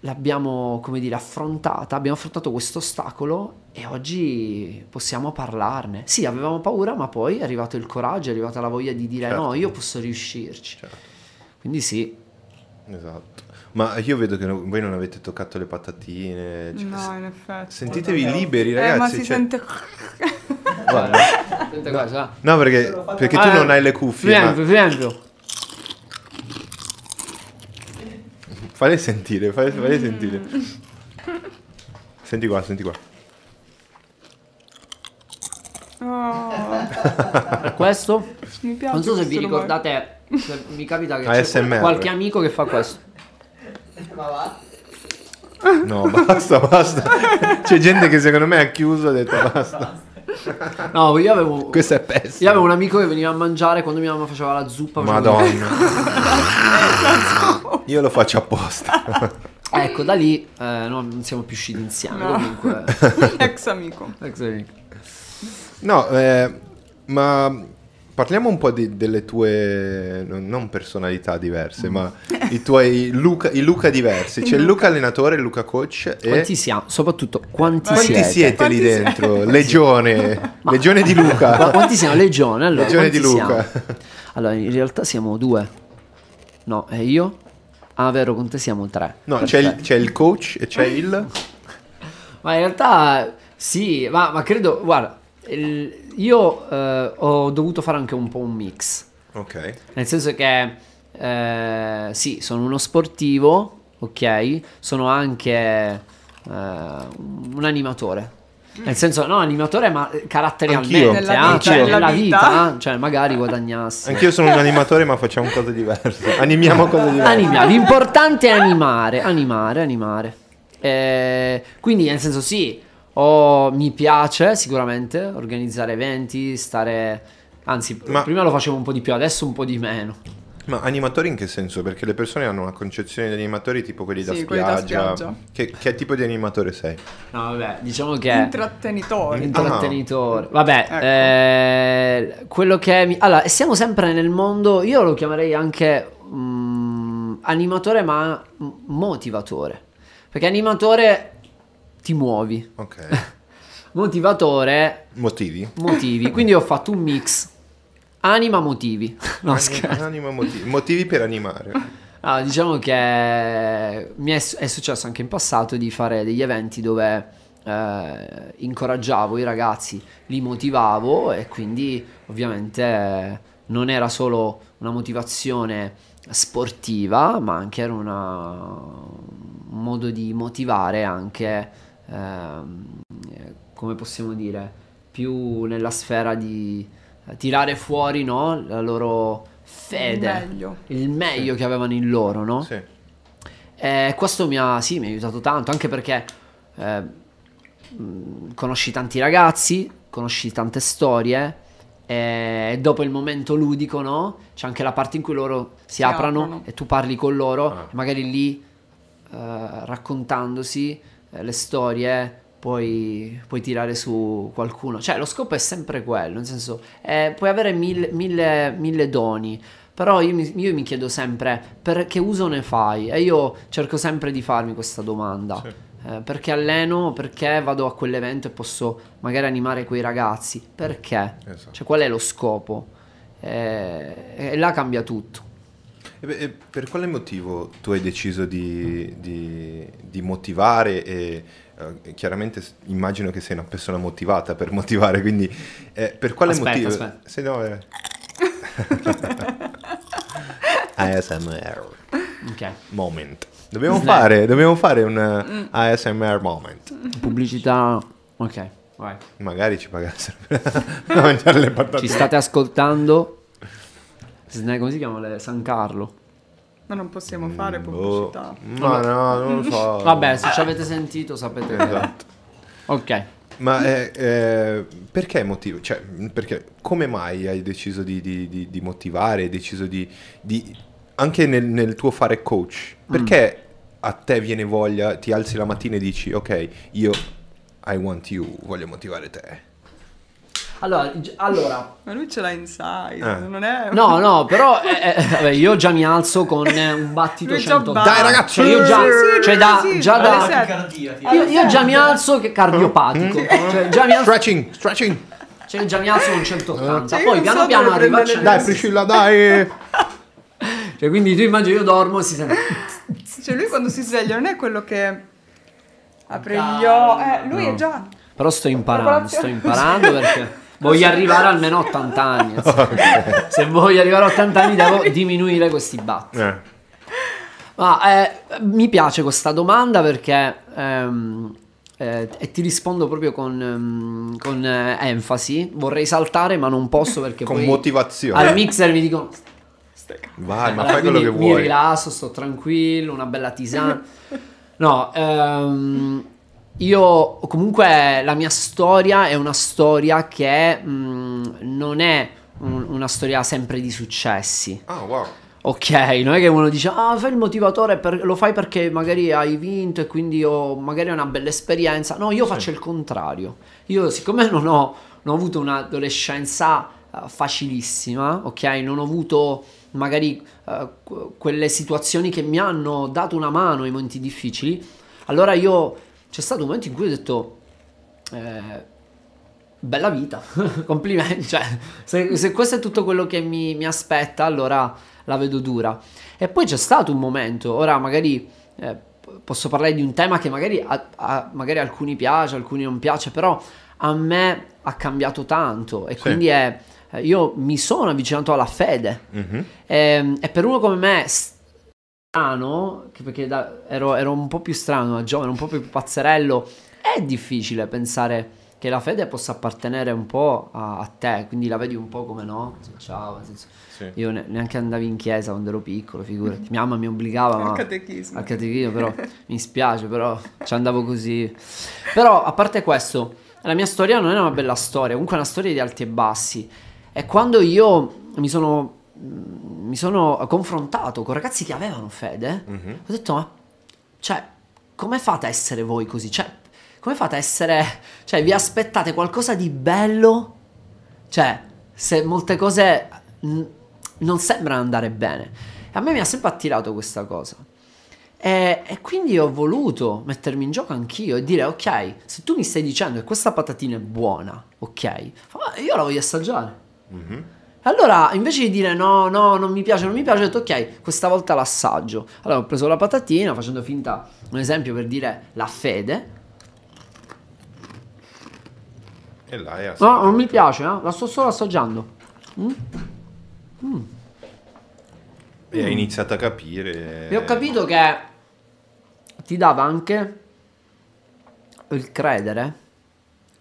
l'abbiamo, come dire, affrontata, abbiamo affrontato questo ostacolo e oggi possiamo parlarne. Sì, avevamo paura, ma poi è arrivato il coraggio, è arrivata la voglia di dire Certo. no, io posso riuscirci. Certo. Quindi sì, Esatto. Ma io vedo che no- voi non avete toccato le patatine. cioè, No, in effetti. Sentitevi liberi, Eh, ma ragazzi. si cioè- sente... Guarda. sente cosa. No, perché, perché tu Ah, non hai le cuffie. Per ma- esempio, per esempio. Fai sentire, fai, fai sentire. Senti qua, senti qua. Oh, questo mi piace Non so se vi ricordate, se mi capita che c'è ASMR. qualche amico che fa questo. Ma va? No, basta, basta. C'è gente che secondo me ha chiuso e ha detto basta. No, io avevo, Questo è io pessimo. avevo un amico che veniva a mangiare quando mia mamma faceva la zuppa. faceva- Madonna. Io lo faccio apposta. Ecco, da lì eh, no, non siamo più usciti insieme. No. Comunque, Ex amico. ex amico. No, eh, ma Parliamo un po' di- delle tue, non personalità diverse, ma i tuoi Luca, i Luca diversi. C'è il Luca allenatore, il Luca coach e... Quanti siamo? Soprattutto, quanti, Quanti siete? siete, lì Quanti siete? dentro? Legione, legione di Luca. Qua- Quanti siamo? Legione, allora. Legione di Luca. siamo? Allora, in realtà siamo due. No, e io? Ah, vero, con te siamo tre. No, c'è il, c'è il coach e c'è il... Ma in realtà sì, ma, ma credo, guarda, io eh, ho dovuto fare anche un po' un mix. Ok. Nel senso che eh, sì, sono uno sportivo, ok, sono anche eh, un animatore. Nel senso, no, animatore, ma caratterialmente, Anch'io. ah, Nella cioè, vita, nella nella vita, vita. cioè magari guadagnassi. Anch'io sono un animatore ma facciamo cose diverse. Animiamo cose diverse. Animiamo. L'importante è animare, animare, animare. Eh, quindi, nel senso, sì, ho- mi piace sicuramente organizzare eventi, stare. Anzi, Ma- prima lo facevo un po' di più, adesso un po' di meno. Ma animatori in che senso? Perché le persone hanno una concezione di animatori tipo quelli da Sì, quelli da spiaggia. spiaggia. Che, che tipo di animatore sei? No, vabbè, diciamo che. Intrattenitori. Intrattenitore. Vabbè, Ecco. eh, quello che mi... Allora, siamo sempre nel mondo, io lo chiamerei anche mm, animatore, ma motivatore. Perché animatore ti muovi, Ok. motivatore Motivi? motivi. Quindi ho fatto un mix anima motivi. No, anima motivi. Motivi per animare. Ah, diciamo che mi è, è successo anche in passato di fare degli eventi dove eh, incoraggiavo i ragazzi, li motivavo e quindi ovviamente non era solo una motivazione sportiva, ma anche era una- un modo di motivare anche, eh, come possiamo dire, più nella sfera di eh, tirare fuori no, la loro fede Il meglio. il meglio che avevano in loro, no? Sì. E questo mi ha, sì, mi ha aiutato tanto, anche perché eh, conosci tanti ragazzi, conosci tante storie e dopo il momento ludico, no? C'è anche la parte in cui loro si, Si aprono, aprono. e tu parli con loro Ah. magari lì eh, raccontandosi eh, le storie puoi, puoi tirare su qualcuno. Cioè lo scopo è sempre quello, nel senso eh, puoi avere mille, mille, mille doni. Però io mi, io mi chiedo sempre per che uso ne fai? E io cerco sempre di farmi questa domanda. Sì. Eh, perché alleno? Perché vado a quell'evento e posso magari animare quei ragazzi? Perché? Esatto. Cioè, qual è lo scopo? Eh, e là cambia tutto. E beh, e per quale motivo tu hai deciso di, di- di motivare e eh, chiaramente immagino che sei una persona motivata per motivare, quindi eh, per quale Aspetta, motivo? aspetta. Se no, eh. ASMR Ok. moment. Dobbiamo fare, dobbiamo fare un eh, ASMR moment. Pubblicità. Ok, vai. Magari ci pagassero per mangiare le patate. Ci state ascoltando? Sne- come si chiama? Le- San Carlo. Ma non possiamo fare Boh. pubblicità. Ma no, non lo so. Vabbè, se ci avete sentito sapete che... Esatto. Ok. Ma eh, eh, perché motivo? Cioè, perché, come mai hai deciso di, di- di- di motivare, hai deciso di, di- anche nel, nel tuo fare coach, perché a te viene voglia, ti alzi la mattina e dici, ok, io, I want you, voglio motivare te. Allora, allora Ma lui ce l'ha inside, Ah. non è... No, no, però eh, eh, vabbè, io già mi alzo con eh, un battito Lui già 180. batte. Dai, ragazzi! Cioè, io già, Sì, cioè da, sì, già da, io, io già mi alzo che cardiopatico. Cioè, già mi alzo, Stretching, stretching. cioè, già mi alzo con 180. Cioè, io Poi piano so piano arriva a prendere 100. Dai, Priscilla, dai! Cioè, quindi tu immagini io dormo e si sente Cioè lui quando si sveglia non è quello che apre gli occhi. Eh, lui No. è già... Però sto imparando, sto imparando perché voglio arrivare almeno a 80 anni. Se voglio arrivare a 80 anni devo diminuire questi batti. Eh, Ma eh, mi piace questa domanda perché ehm, eh, e ti rispondo proprio con, ehm, con, eh, enfasi. Vorrei saltare, ma non posso perché con poi motivazione. al mixer mi dicono Vai, ma Allora, fai quello che quindi Mi vuoi. rilasso, sto tranquillo, una bella tisana. No, ehm, io comunque la mia storia è una storia che mh, non è un- una storia sempre di successi. Ah, wow. Ok, non è che uno dice, ah, fai il motivatore, per- lo fai perché magari hai vinto e quindi ho, magari una bella esperienza. No, io faccio il contrario. Io, siccome non ho, non ho avuto un'adolescenza eh, facilissima, ok? Non ho avuto magari que- quelle situazioni che mi hanno dato una mano in momenti difficili. Allora io c'è stato un momento in cui ho detto eh, bella vita, complimenti, cioè se, se questo è tutto quello che mi, mi aspetta, allora la vedo dura. E poi c'è stato un momento, ora magari eh, posso parlare di un tema che magari a, a- magari alcuni piace, alcuni non piace, però a me ha cambiato tanto e Sì. quindi è, io mi sono avvicinato alla fede Mhm. e, e per uno come me strano, perché da- ero, ero un po' più strano da giovane, un po' più pazzerello, è difficile pensare che la fede possa appartenere un po' a, a te, quindi la vedi un po' come no, ciao, nel senso, Sì. io ne- neanche andavi in chiesa quando ero piccolo, figurati, mia mamma mi obbligava, ma Al catechismo. al catechismo, però mi spiace, però ci andavo così. Però a parte questo, la mia storia non è una bella storia, comunque è una storia di alti e bassi. E quando io mi sono, mi sono confrontato con ragazzi che avevano fede, Mhm. ho detto, ma cioè, come fate a essere voi così? Cioè, come fate a essere, cioè, vi aspettate qualcosa di bello? Cioè, se molte cose mm, non sembrano andare bene. E a me mi ha sempre attirato questa cosa. E, e quindi ho voluto mettermi in gioco anch'io e dire, ok, se tu mi stai dicendo che questa patatina è buona, ok, io la voglio assaggiare. Mhm. Allora, invece di dire no, no, non mi piace, non mi piace, ho detto ok, questa volta l'assaggio. Allora ho preso la patatina, facendo finta, un esempio per dire la fede. E là è No, non mi piace, eh? la sto solo assaggiando. E hai iniziato a capire. E ho capito che ti dava anche il credere.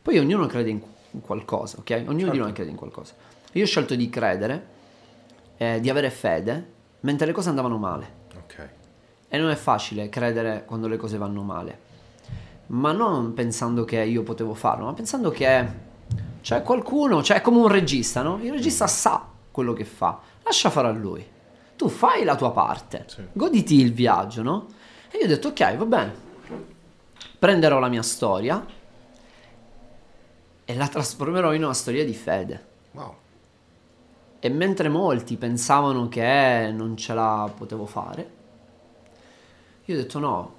Poi ognuno crede in, in qualcosa, ok? Ognuno di noi crede in qualcosa. Io ho scelto di credere, eh, di avere fede, mentre le cose andavano male. Ok. E non è facile credere quando le cose vanno male. Ma non pensando che io potevo farlo, ma pensando che c'è qualcuno, cioè è come un regista, no? Il regista sa quello che fa, lascia fare a lui. Tu fai la tua parte, Sì. goditi il viaggio, no? E io ho detto, ok, va bene, prenderò la mia storia e la trasformerò in una storia di fede. Wow. E mentre molti pensavano che non ce la potevo fare, io ho detto no,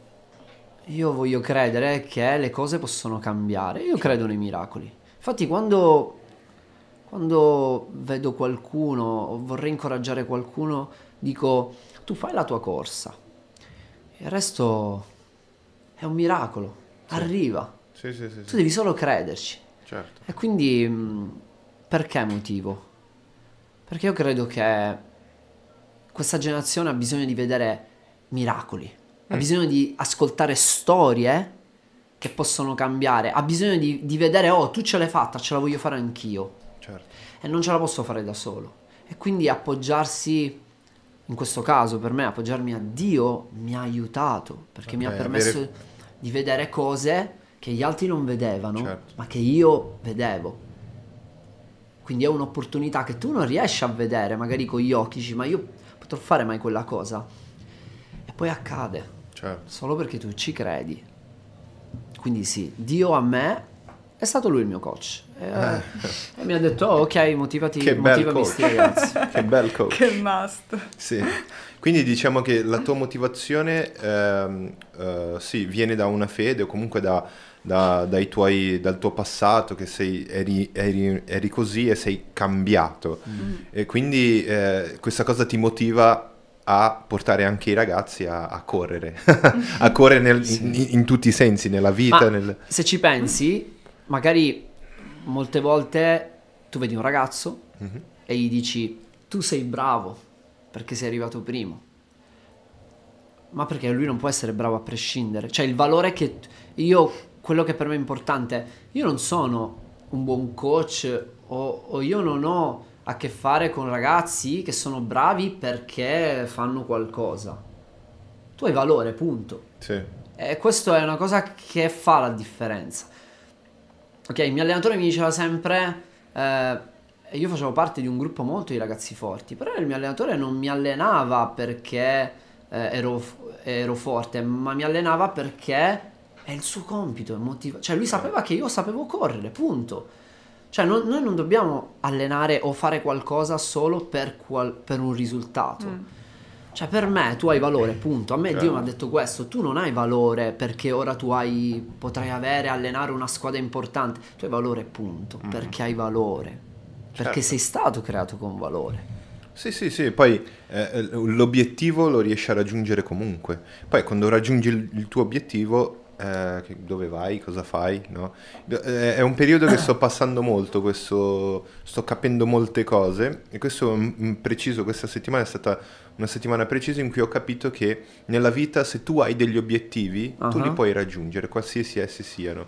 io voglio credere che le cose possono cambiare. Io credo nei miracoli. Infatti quando, quando vedo qualcuno o vorrei incoraggiare qualcuno, dico tu fai la tua corsa. Il resto è un miracolo. Arriva. Sì, sì, sì, Tu sì. devi solo crederci. Certo. E quindi perché motivo? Perché io credo che questa generazione ha bisogno di vedere miracoli, ha bisogno di ascoltare storie che possono cambiare, ha bisogno di, di vedere, oh, tu ce l'hai fatta, ce la voglio fare anch'io Certo. e non ce la posso fare da solo. E quindi appoggiarsi, in questo caso per me, appoggiarmi a Dio mi ha aiutato perché mi ha permesso avere- di vedere cose che gli altri non vedevano, Certo. ma che io vedevo. Quindi è un'opportunità che tu non riesci a vedere, magari con gli occhi, dici, ma io potrò fare mai quella cosa? E poi accade, Certo. solo perché tu ci credi. Quindi sì, Dio a me è stato lui il mio coach. E, e mi ha detto, oh, ok, motivati, Che bel motivami coach. sti ragazzi. Che bel coach. Che must. Sì. Quindi diciamo che la tua motivazione ehm, eh, sì, viene da una fede o comunque da, da- dai tuoi, dal tuo passato che sei, eri, eri- eri così e sei cambiato. E quindi eh, questa cosa ti motiva a portare anche i ragazzi a, a correre, a correre nel- in, in tutti i sensi, nella vita. Ma nel- se ci pensi, magari molte volte tu vedi un ragazzo Mhm. e gli dici tu sei bravo perché sei arrivato primo. Ma perché lui non può essere bravo a prescindere. Cioè il valore che io, quello che per me è importante, io non sono un buon coach o, o io non ho a che fare con ragazzi che sono bravi perché fanno qualcosa. Tu hai valore, punto. Sì. E questo è una cosa che fa la differenza. Ok, il mio allenatore mi diceva sempre, eh, io facevo parte di un gruppo molto di ragazzi forti, però il mio allenatore non mi allenava perché eh, ero, ero forte, ma mi allenava perché è il suo compito, è motiva- cioè lui sapeva che io sapevo correre, punto. Cioè, non- noi non dobbiamo allenare o fare qualcosa solo per, qual- per un risultato. Mm. Cioè, per me tu hai valore, punto. A me Dio Certo. mi ha detto questo. Tu non hai valore perché ora tu hai, potrai avere, allenare una squadra importante. Tu hai valore, punto. Perché hai valore. Perché Certo. sei stato creato con valore. Sì, sì, sì, poi eh, l'obiettivo lo riesci a raggiungere comunque. Poi quando raggiungi il, il tuo obiettivo, eh, dove vai, cosa fai, no? Eh, È un periodo che sto passando molto, questo, sto capendo molte cose e questo mm, mm, preciso, questa settimana è stata una settimana precisa in cui ho capito che nella vita se tu hai degli obiettivi, tu li puoi raggiungere, qualsiasi essi siano.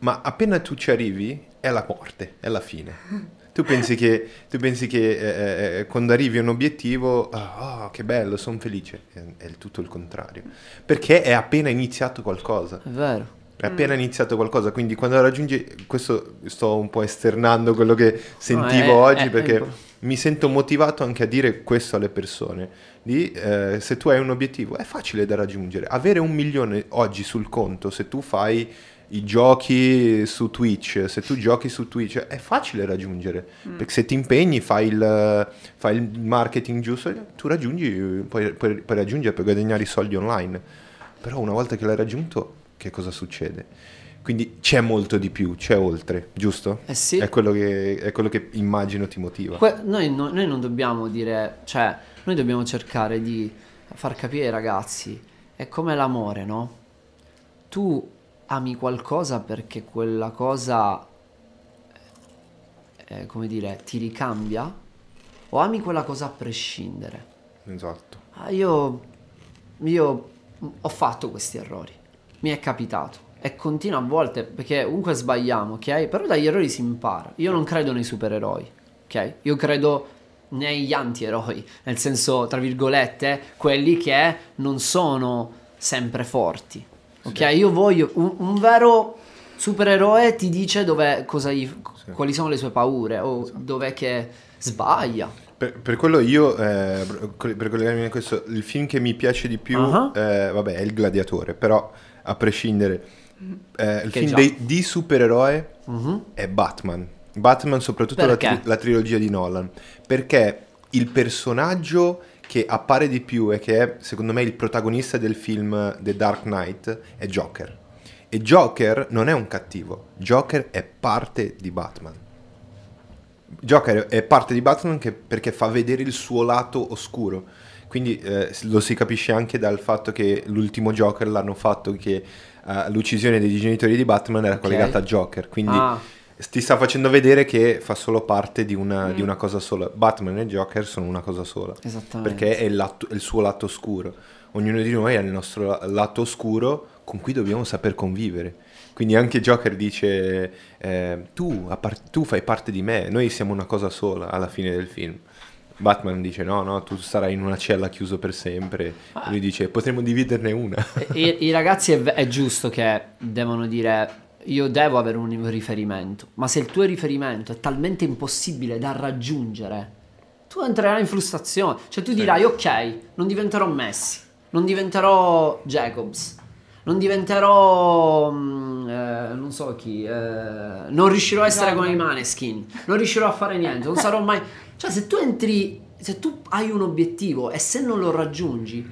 Ma appena tu ci arrivi, è la morte, è la fine. Tu pensi che, tu pensi che eh, eh, quando arrivi a un obiettivo, ah, oh, che bello, sono felice. È, è tutto il contrario. Perché è appena iniziato qualcosa. È vero. È appena iniziato qualcosa. Quindi quando raggiungi, questo sto un po' esternando quello che sentivo è- oggi è- è perché mi sento motivato anche a dire questo alle persone. Di, eh, se tu hai un obiettivo, è facile da raggiungere. Avere un milione oggi sul conto, se tu fai i giochi su Twitch, se tu giochi su Twitch, è facile raggiungere. Perché se ti impegni, fai il, fai il marketing giusto, tu raggiungi, puoi, puoi, puoi raggiungere per guadagnare i soldi online. Però una volta che l'hai raggiunto, che cosa succede? Quindi c'è molto di più, c'è oltre, giusto? Eh sì. È quello che, è quello che immagino ti motiva. Que- noi, no- noi non dobbiamo dire, cioè, noi dobbiamo cercare di far capire ai ragazzi, è come l'amore, no? Tu ami qualcosa perché quella cosa, eh, come dire, ti ricambia? O ami quella cosa a prescindere? Esatto. Ah, io, io ho fatto questi errori, mi è capitato e continuo a volte perché comunque sbagliamo, ok? Però dagli errori si impara. Io non credo nei supereroi, ok? Io credo negli antieroi, nel senso, tra virgolette, quelli che non sono sempre forti, ok? Io voglio un, un vero supereroe ti dice dove, cosa gli- quali sono le sue paure o dov'è che sbaglia. Per, per quello io, eh, per collegarmi a questo, il film che mi piace di più, Ah. eh, vabbè, è Il Gladiatore, però a prescindere, eh, il Che film dei- di supereroe Mhm. è Batman. Batman soprattutto la, tri- la trilogia di Nolan, perché il personaggio che appare di più e che è secondo me il protagonista del film The Dark Knight è Joker. E Joker non è un cattivo, Joker è parte di Batman. Joker è parte di Batman che- perché fa vedere il suo lato oscuro. Quindi eh, lo si capisce anche dal fatto che l'ultimo Joker l'hanno fatto che eh, l'uccisione dei genitori di Batman era Ok. collegata a Joker. Quindi Ah. Ti sta facendo vedere che fa solo parte di una, di una cosa sola. Batman e Joker sono una cosa sola. Esattamente. Perché è il, lato- il suo lato oscuro. Ognuno di noi ha il nostro la- lato oscuro con cui dobbiamo saper convivere. Quindi anche Joker dice, eh, tu, a par- tu fai parte di me, noi siamo una cosa sola alla fine del film. Batman dice no, no, tu sarai in una cella chiuso per sempre. E lui dice potremmo dividerne una. I, i ragazzi è, è giusto che devono dire io devo avere un riferimento, ma se il tuo riferimento è talmente impossibile da raggiungere, tu entrerai in frustrazione. Cioè tu dirai ok, non diventerò Messi, non diventerò Jacobs, non diventerò mm, eh, non so chi, eh, non riuscirò a essere come i Maneskin, non riuscirò a fare niente, non sarò mai... Cioè se tu entri, se tu hai un obiettivo e se non lo raggiungi,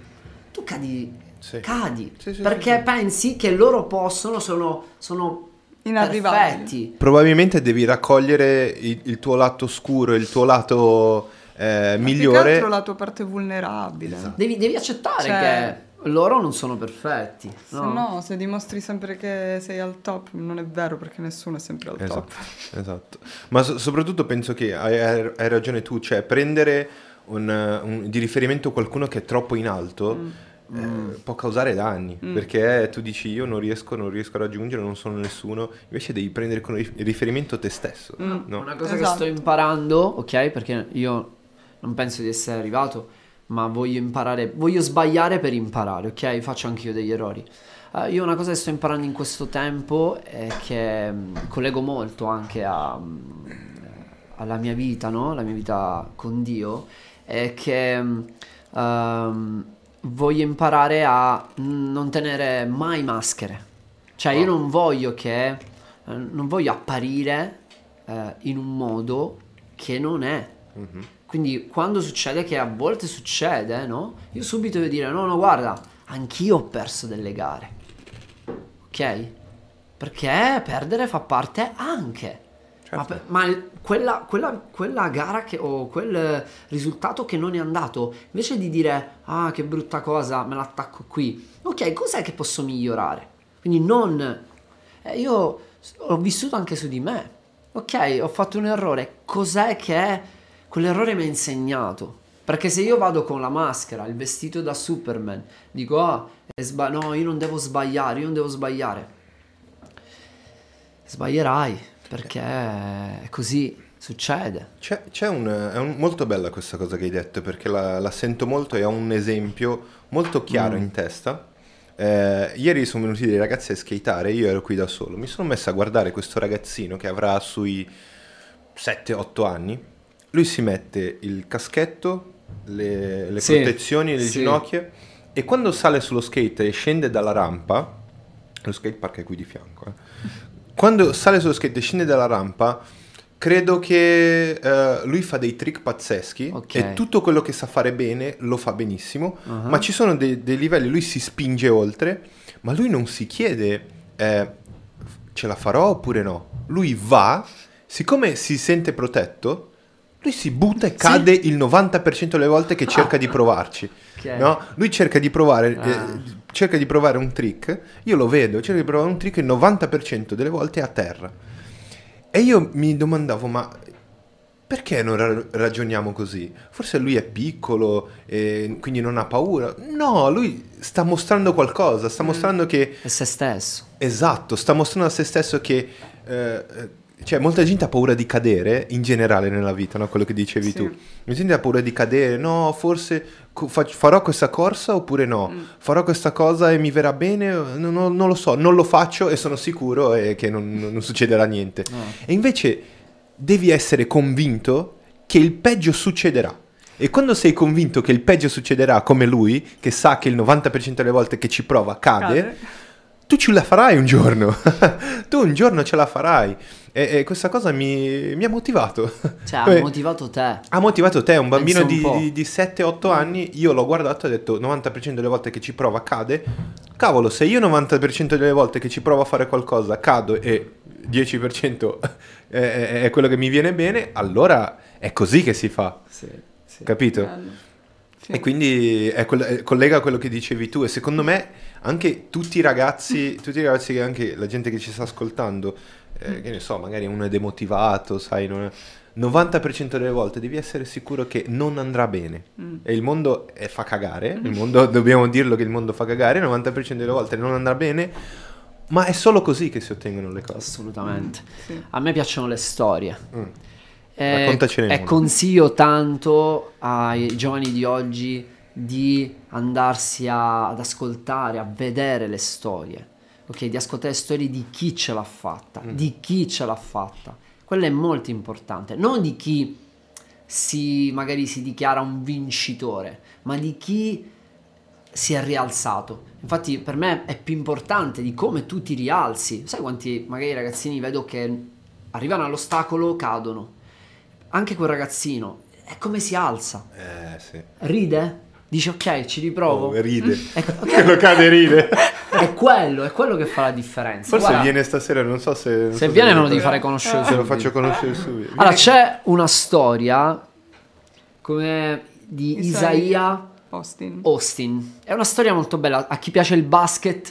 tu cadi Sì. cadi Sì, sì, perché sì, sì. pensi che loro possono sono, sono Inarrivabili. perfetti Probabilmente devi raccogliere il, il tuo lato oscuro, il tuo lato eh, Ma più che migliore. altro la tua parte vulnerabile. Esatto. devi, devi accettare Cioè- che loro non sono perfetti Se no? no, se dimostri sempre che sei al top, non è vero perché nessuno è sempre al Esatto, top. esatto. Ma so- soprattutto penso che hai, hai- hai ragione tu, cioè prendere un, un- di riferimento qualcuno che è troppo in alto Mm. Eh, può causare danni, perché tu dici io non riesco, non riesco a raggiungere, non sono nessuno, invece devi prendere come rif- riferimento te stesso. no? una cosa che Esatto. sto imparando ok perché io non penso di essere arrivato ma voglio imparare voglio sbagliare per imparare ok faccio anch'io degli errori Eh, io una cosa che sto imparando in questo tempo è che mh, collego molto anche a, mh, alla mia vita, no? La mia vita con Dio, è che mh, ehm, voglio imparare a non tenere mai maschere. Cioè io non voglio che, eh, non voglio apparire eh, in un modo che non è. Mhm. Quindi quando succede, che a volte succede, no? Io subito devo dire, no, no, guarda, anch'io ho perso delle gare. Ok? Perché perdere fa parte anche. Ma, per- ma il- quella, quella- quella gara che, o quel risultato che non è andato, invece di dire, ah, che brutta cosa, me l'attacco qui. Ok, cos'è che posso migliorare? Quindi non... eh, io ho vissuto anche su di me. Ok, ho fatto un errore. Cos'è che quell'errore mi ha insegnato? Perché se io vado con la maschera, il vestito da Superman, dico, ah, sba- no, io non devo sbagliare, io non devo sbagliare. Sbaglierai, perché è così succede. C'è, c'è un, è un- molto bella questa cosa che hai detto perché la, la sento molto e ho un esempio molto chiaro in testa. Eh, ieri sono venuti dei ragazzi a skateare, io ero qui da solo. Mi sono messo a guardare questo ragazzino che avrà sui 7-8 anni. Lui si mette il caschetto, le, le Sì, protezioni, le sì. ginocchia e quando sale sullo skate e scende dalla rampa, lo skate park è qui di fianco, eh. Quando sale sullo skate e scende dalla rampa, credo che eh, lui fa dei trick pazzeschi Ok. e tutto quello che sa fare bene lo fa benissimo, Uh-huh. ma ci sono dei, dei livelli, lui si spinge oltre, ma lui non si chiede eh, ce la farò oppure no. Lui va, siccome si sente protetto, lui si butta e cade il 90% delle volte che cerca di provarci. Ok. No? Lui cerca di provare Ah. eh, cerca di provare un trick, io lo vedo, cerca di provare un trick il 90% delle volte è a terra. E io mi domandavo, ma perché non ra- ragioniamo così? Forse lui è piccolo e quindi non ha paura. No, lui sta mostrando qualcosa, sta mostrando che È se stesso. Esatto, sta mostrando a se stesso che eh, eh, cioè, molta gente ha paura di cadere in generale nella vita, no? quello che dicevi Sì. tu. Molta gente ha paura di cadere, no, forse fa- farò questa corsa oppure no, farò questa cosa e mi verrà bene, non, non- non lo so, non lo faccio e sono sicuro eh, che non, non succederà niente. E invece devi essere convinto che il peggio succederà. E quando sei convinto che il peggio succederà come lui, che sa che il 90% delle volte che ci prova cade, Cade. Tu ce la farai un giorno. tu un giorno ce la farai. E, e questa cosa mi, mi ha motivato. Cioè, ha Come- motivato te. ha motivato te, un bambino un di, di- di 7-8 anni, io l'ho guardato e ho detto 90% delle volte che ci prova cade. Cavolo, se io 90% delle volte che ci provo a fare qualcosa cado e 10% è, è- è quello che mi viene bene, allora è così che si fa, Sì, sì. capito? Sì. E quindi è- collega a quello che dicevi tu e secondo me anche tutti i ragazzi, tutti i ragazzi che anche la gente che ci sta ascoltando, eh, che ne so, magari uno è demotivato, sai, non è- 90% delle volte devi essere sicuro che non andrà bene. E il mondo è- fa cagare, il mondo, dobbiamo dirlo che il mondo fa cagare, 90% delle volte non andrà bene, ma è solo così che si ottengono le cose. Assolutamente. Sì. A me piacciono le storie. Mm. E, Raccontacene e una. consiglio tanto ai giovani di oggi di andarsi a- ad ascoltare, a vedere le storie. Ok, di ascoltare storie di chi ce l'ha fatta, di chi ce l'ha fatta. Quello è molto importante, non di chi si magari si dichiara un vincitore, ma di chi si è rialzato. Infatti, per me è più importante di come tu ti rialzi. Sai quanti magari ragazzini vedo che arrivano all'ostacolo, cadono. Anche quel ragazzino è come si alza. Eh sì. Ride? Dice ok, ci riprovo. Oh, ride. Ecco, ok. Quello cade ride. È quello, è quello che fa la differenza. Forse Guarda, viene stasera, non so se... non se so viene me lo devi fare conoscere. Se lo faccio conoscere subito. Allora, c'è una storia come di Isaia. Isaia Austin. Austin. È una storia molto bella. A chi piace il basket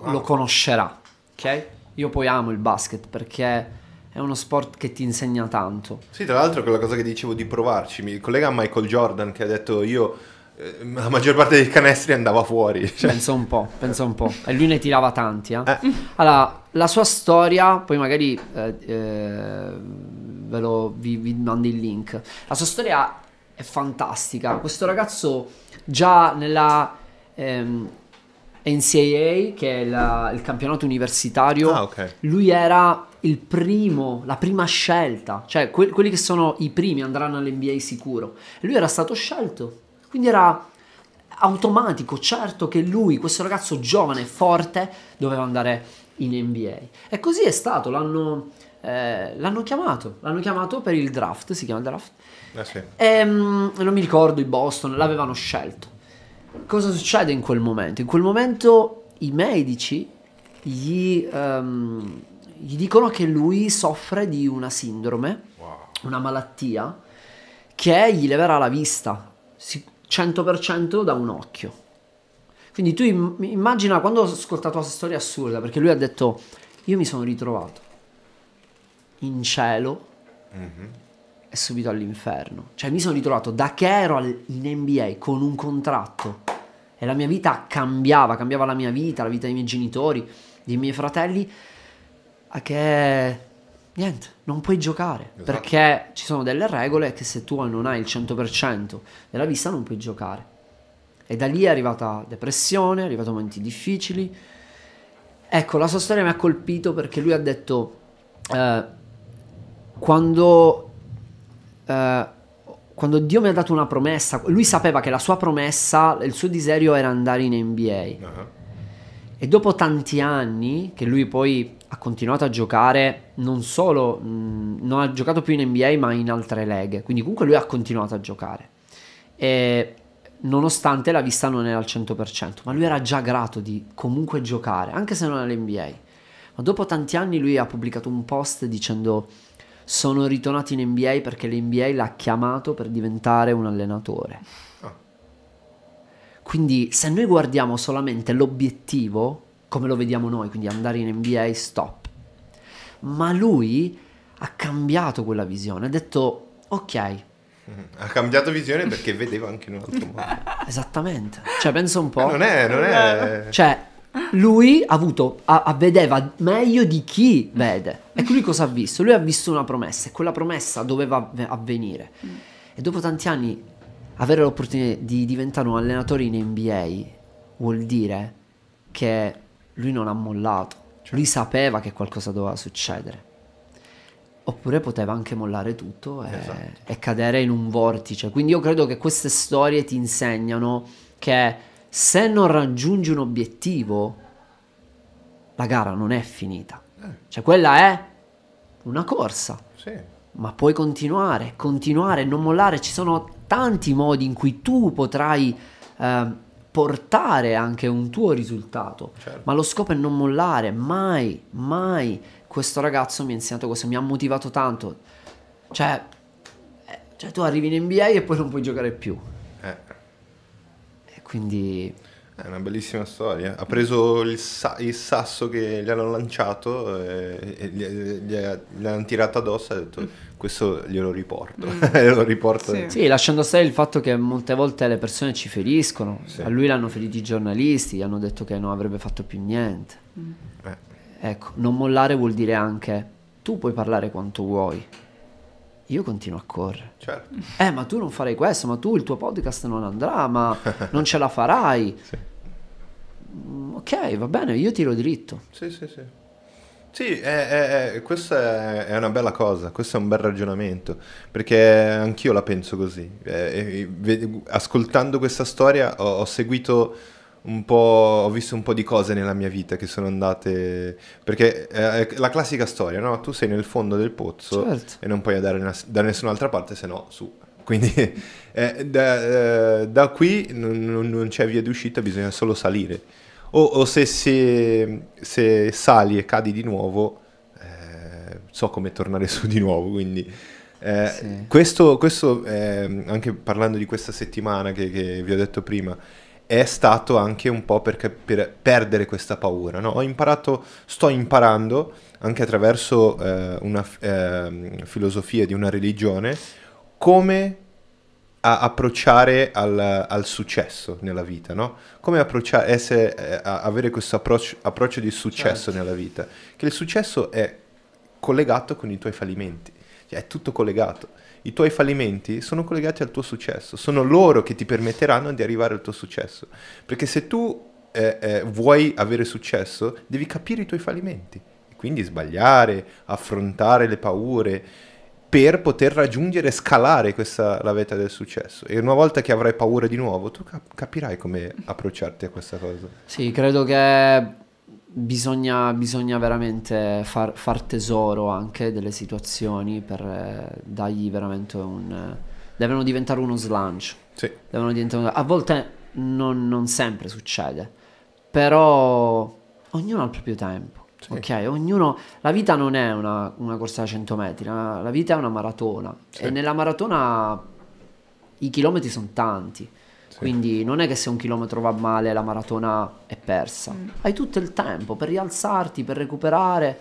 lo conoscerà. Ok? Io poi amo il basket perché è uno sport che ti insegna tanto. Sì, tra l'altro quella cosa che dicevo di provarci, mi collega a Michael Jordan che ha detto io eh, la maggior parte dei canestri andava fuori. Cioè, Pensa un po', pensa un po'. E lui ne tirava tanti. eh. Eh. Allora, la sua storia, poi magari eh, eh, ve lo, vi, vi mando il link. La sua storia è fantastica. Questo ragazzo già nella ehm, NCAA, che è la- il campionato universitario, Ah, ok. lui era il primo, la prima scelta, cioè que- quelli che sono i primi andranno all'NBA sicuro. E lui era stato scelto, quindi era automatico, certo che lui, questo ragazzo giovane e forte, doveva andare in NBA. E così è stato, l'hanno, eh, l'hanno chiamato, l'hanno chiamato per il draft, si chiama draft, Eh sì. e mm, non mi ricordo i Boston, l'avevano scelto. Cosa succede in quel momento? In quel momento i medici gli, ehm, gli dicono che lui soffre di una sindrome, una malattia, che gli leverà la vista, si- 100% da un occhio. Quindi tu im- immagina quando ho ascoltato questa storia assurda, perché lui ha detto, io mi sono ritrovato in cielo e subito all'inferno. Cioè mi sono ritrovato da che ero in NBA con un contratto e la mia vita cambiava, cambiava la mia vita, la vita dei miei genitori, dei miei fratelli, a che niente, non puoi giocare Esatto. perché ci sono delle regole che se tu non hai il 100% della vista non puoi giocare. E da lì è arrivata depressione, è arrivato momenti difficili. Ecco, la sua storia mi ha colpito perché lui ha detto eh, quando eh, quando Dio mi ha dato una promessa, lui sapeva che la sua promessa, il suo desiderio era andare in NBA. Ah, E dopo tanti anni, che lui poi ha continuato a giocare, non solo, mh, non ha giocato più in NBA, ma in altre leghe. Quindi comunque lui ha continuato a giocare. E nonostante la vista non era al 100%, ma lui era già grato di comunque giocare, anche se non all'NBA. Ma dopo tanti anni lui ha pubblicato un post dicendo sono ritornato in NBA perché l'NBA l'ha chiamato per diventare un allenatore. Ah. Quindi se noi guardiamo solamente l'obiettivo, come lo vediamo noi, quindi andare in NBA, stop. Ma lui ha cambiato quella visione, ha detto ok, Ha cambiato visione perché vedeva anche in un altro modo. esattamente. Cioè pensa un po'. Eh, non è, non è... Cioè, lui ha avuto, ha- ha- vedeva meglio di chi vede. Ecco lui cosa ha visto? Lui ha visto una promessa e quella promessa doveva avve- avvenire. E dopo tanti anni avere l'opportunità di diventare un allenatore in NBA vuol dire che lui non ha mollato. Lui sapeva che qualcosa doveva succedere. Oppure poteva anche mollare tutto e, Esatto. e cadere in un vortice. Quindi io credo che queste storie ti insegnano che se non raggiungi un obiettivo, la gara non è finita. Cioè quella è una corsa, Sì. ma puoi continuare, continuare, non mollare. Ci sono tanti modi in cui tu potrai eh, portare anche un tuo risultato, Certo. ma lo scopo è non mollare, mai, mai. Questo ragazzo mi ha insegnato questo, mi ha motivato tanto. Cioè, eh, cioè tu arrivi in NBA e poi non puoi giocare più. Eh, E quindi è una bellissima storia. Ha preso il, sa- il sasso che gli hanno lanciato e, e gli, gli, ha- gli hanno tirato addosso e ha detto questo glielo riporto. glielo riporto. Sì. Sì, lasciando stare il fatto che molte volte le persone ci feriscono. Sì. A lui l'hanno ferito i giornalisti, gli hanno detto che non avrebbe fatto più niente. Eh, Ecco, non mollare vuol dire anche tu puoi parlare quanto vuoi. Io continuo a correre. certo. Eh, ma tu non farai questo, ma tu il tuo podcast non andrà, ma non ce la farai. Sì. Mm, Ok, va bene, io tiro dritto. Sì, sì, sì. Sì, è- è- questa è, una bella cosa, questo è un bel ragionamento, perché anch'io la penso così. Eh, ascoltando questa storia ho, ho seguito un po', ho visto un po' di cose nella mia vita che sono andate... Perché è la classica storia, no? Tu sei nel fondo del pozzo Certo. e non puoi andare da nessun'altra parte se no su. Quindi eh, da, eh, da qui non, non- non c'è via d'uscita, bisogna solo salire. O, o se, se, se sali e cadi di nuovo, eh, so come tornare su di nuovo. Quindi eh, Sì. questo, questo eh, anche parlando di questa settimana che, che vi ho detto prima, è stato anche un po' per, per perdere questa paura. no? Ho imparato, sto imparando anche attraverso eh, una ehm, filosofia di una religione come a- approcciare al, al successo nella vita, no? Come approcciare, essere, eh, avere questo approccio, approccio di successo Certo. nella vita. Che il successo è collegato con i tuoi fallimenti, cioè è tutto collegato. I tuoi fallimenti sono collegati al tuo successo, sono loro che ti permetteranno di arrivare al tuo successo. Perché se tu eh, eh, vuoi avere successo, devi capire i tuoi fallimenti, quindi sbagliare, affrontare le paure per poter raggiungere e scalare questa, la vetta del successo. E una volta che avrai paura di nuovo, tu cap- capirai come approcciarti a questa cosa. Sì, credo che bisogna, bisogna veramente far, far tesoro anche delle situazioni per eh, dargli veramente un... eh, devono diventare uno slancio. Sì. Devono diventare a volte non, non sempre succede, però ognuno ha il proprio tempo. Sì. Ok, ognuno. La vita non è una, una corsa da 100 metri, la, la vita è una maratona. Sì. E nella maratona i chilometri sono tanti. Quindi non è che se un chilometro va male la maratona è persa. Hai tutto il tempo per rialzarti, per recuperare.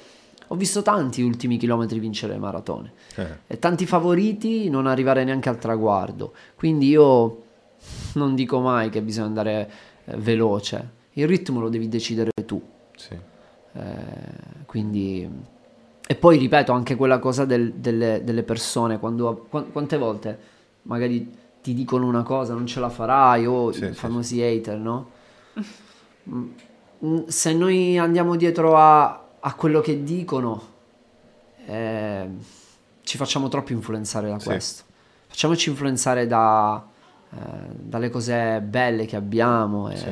Ho visto tanti ultimi chilometri vincere le maratone Eh. e tanti favoriti non arrivare neanche al traguardo. Quindi io non dico mai che bisogna andare eh, veloce. Il ritmo lo devi decidere tu. Sì. Eh, quindi e poi ripeto anche quella cosa del- delle, delle persone quando qua- quante volte magari ti dicono una cosa non ce la farai o Sì, i sì, famosi hater no Mm, mm, se noi andiamo dietro a, a quello che dicono eh, ci facciamo troppo influenzare da Sì. questo facciamoci influenzare da, eh, dalle cose belle che abbiamo e, Sì.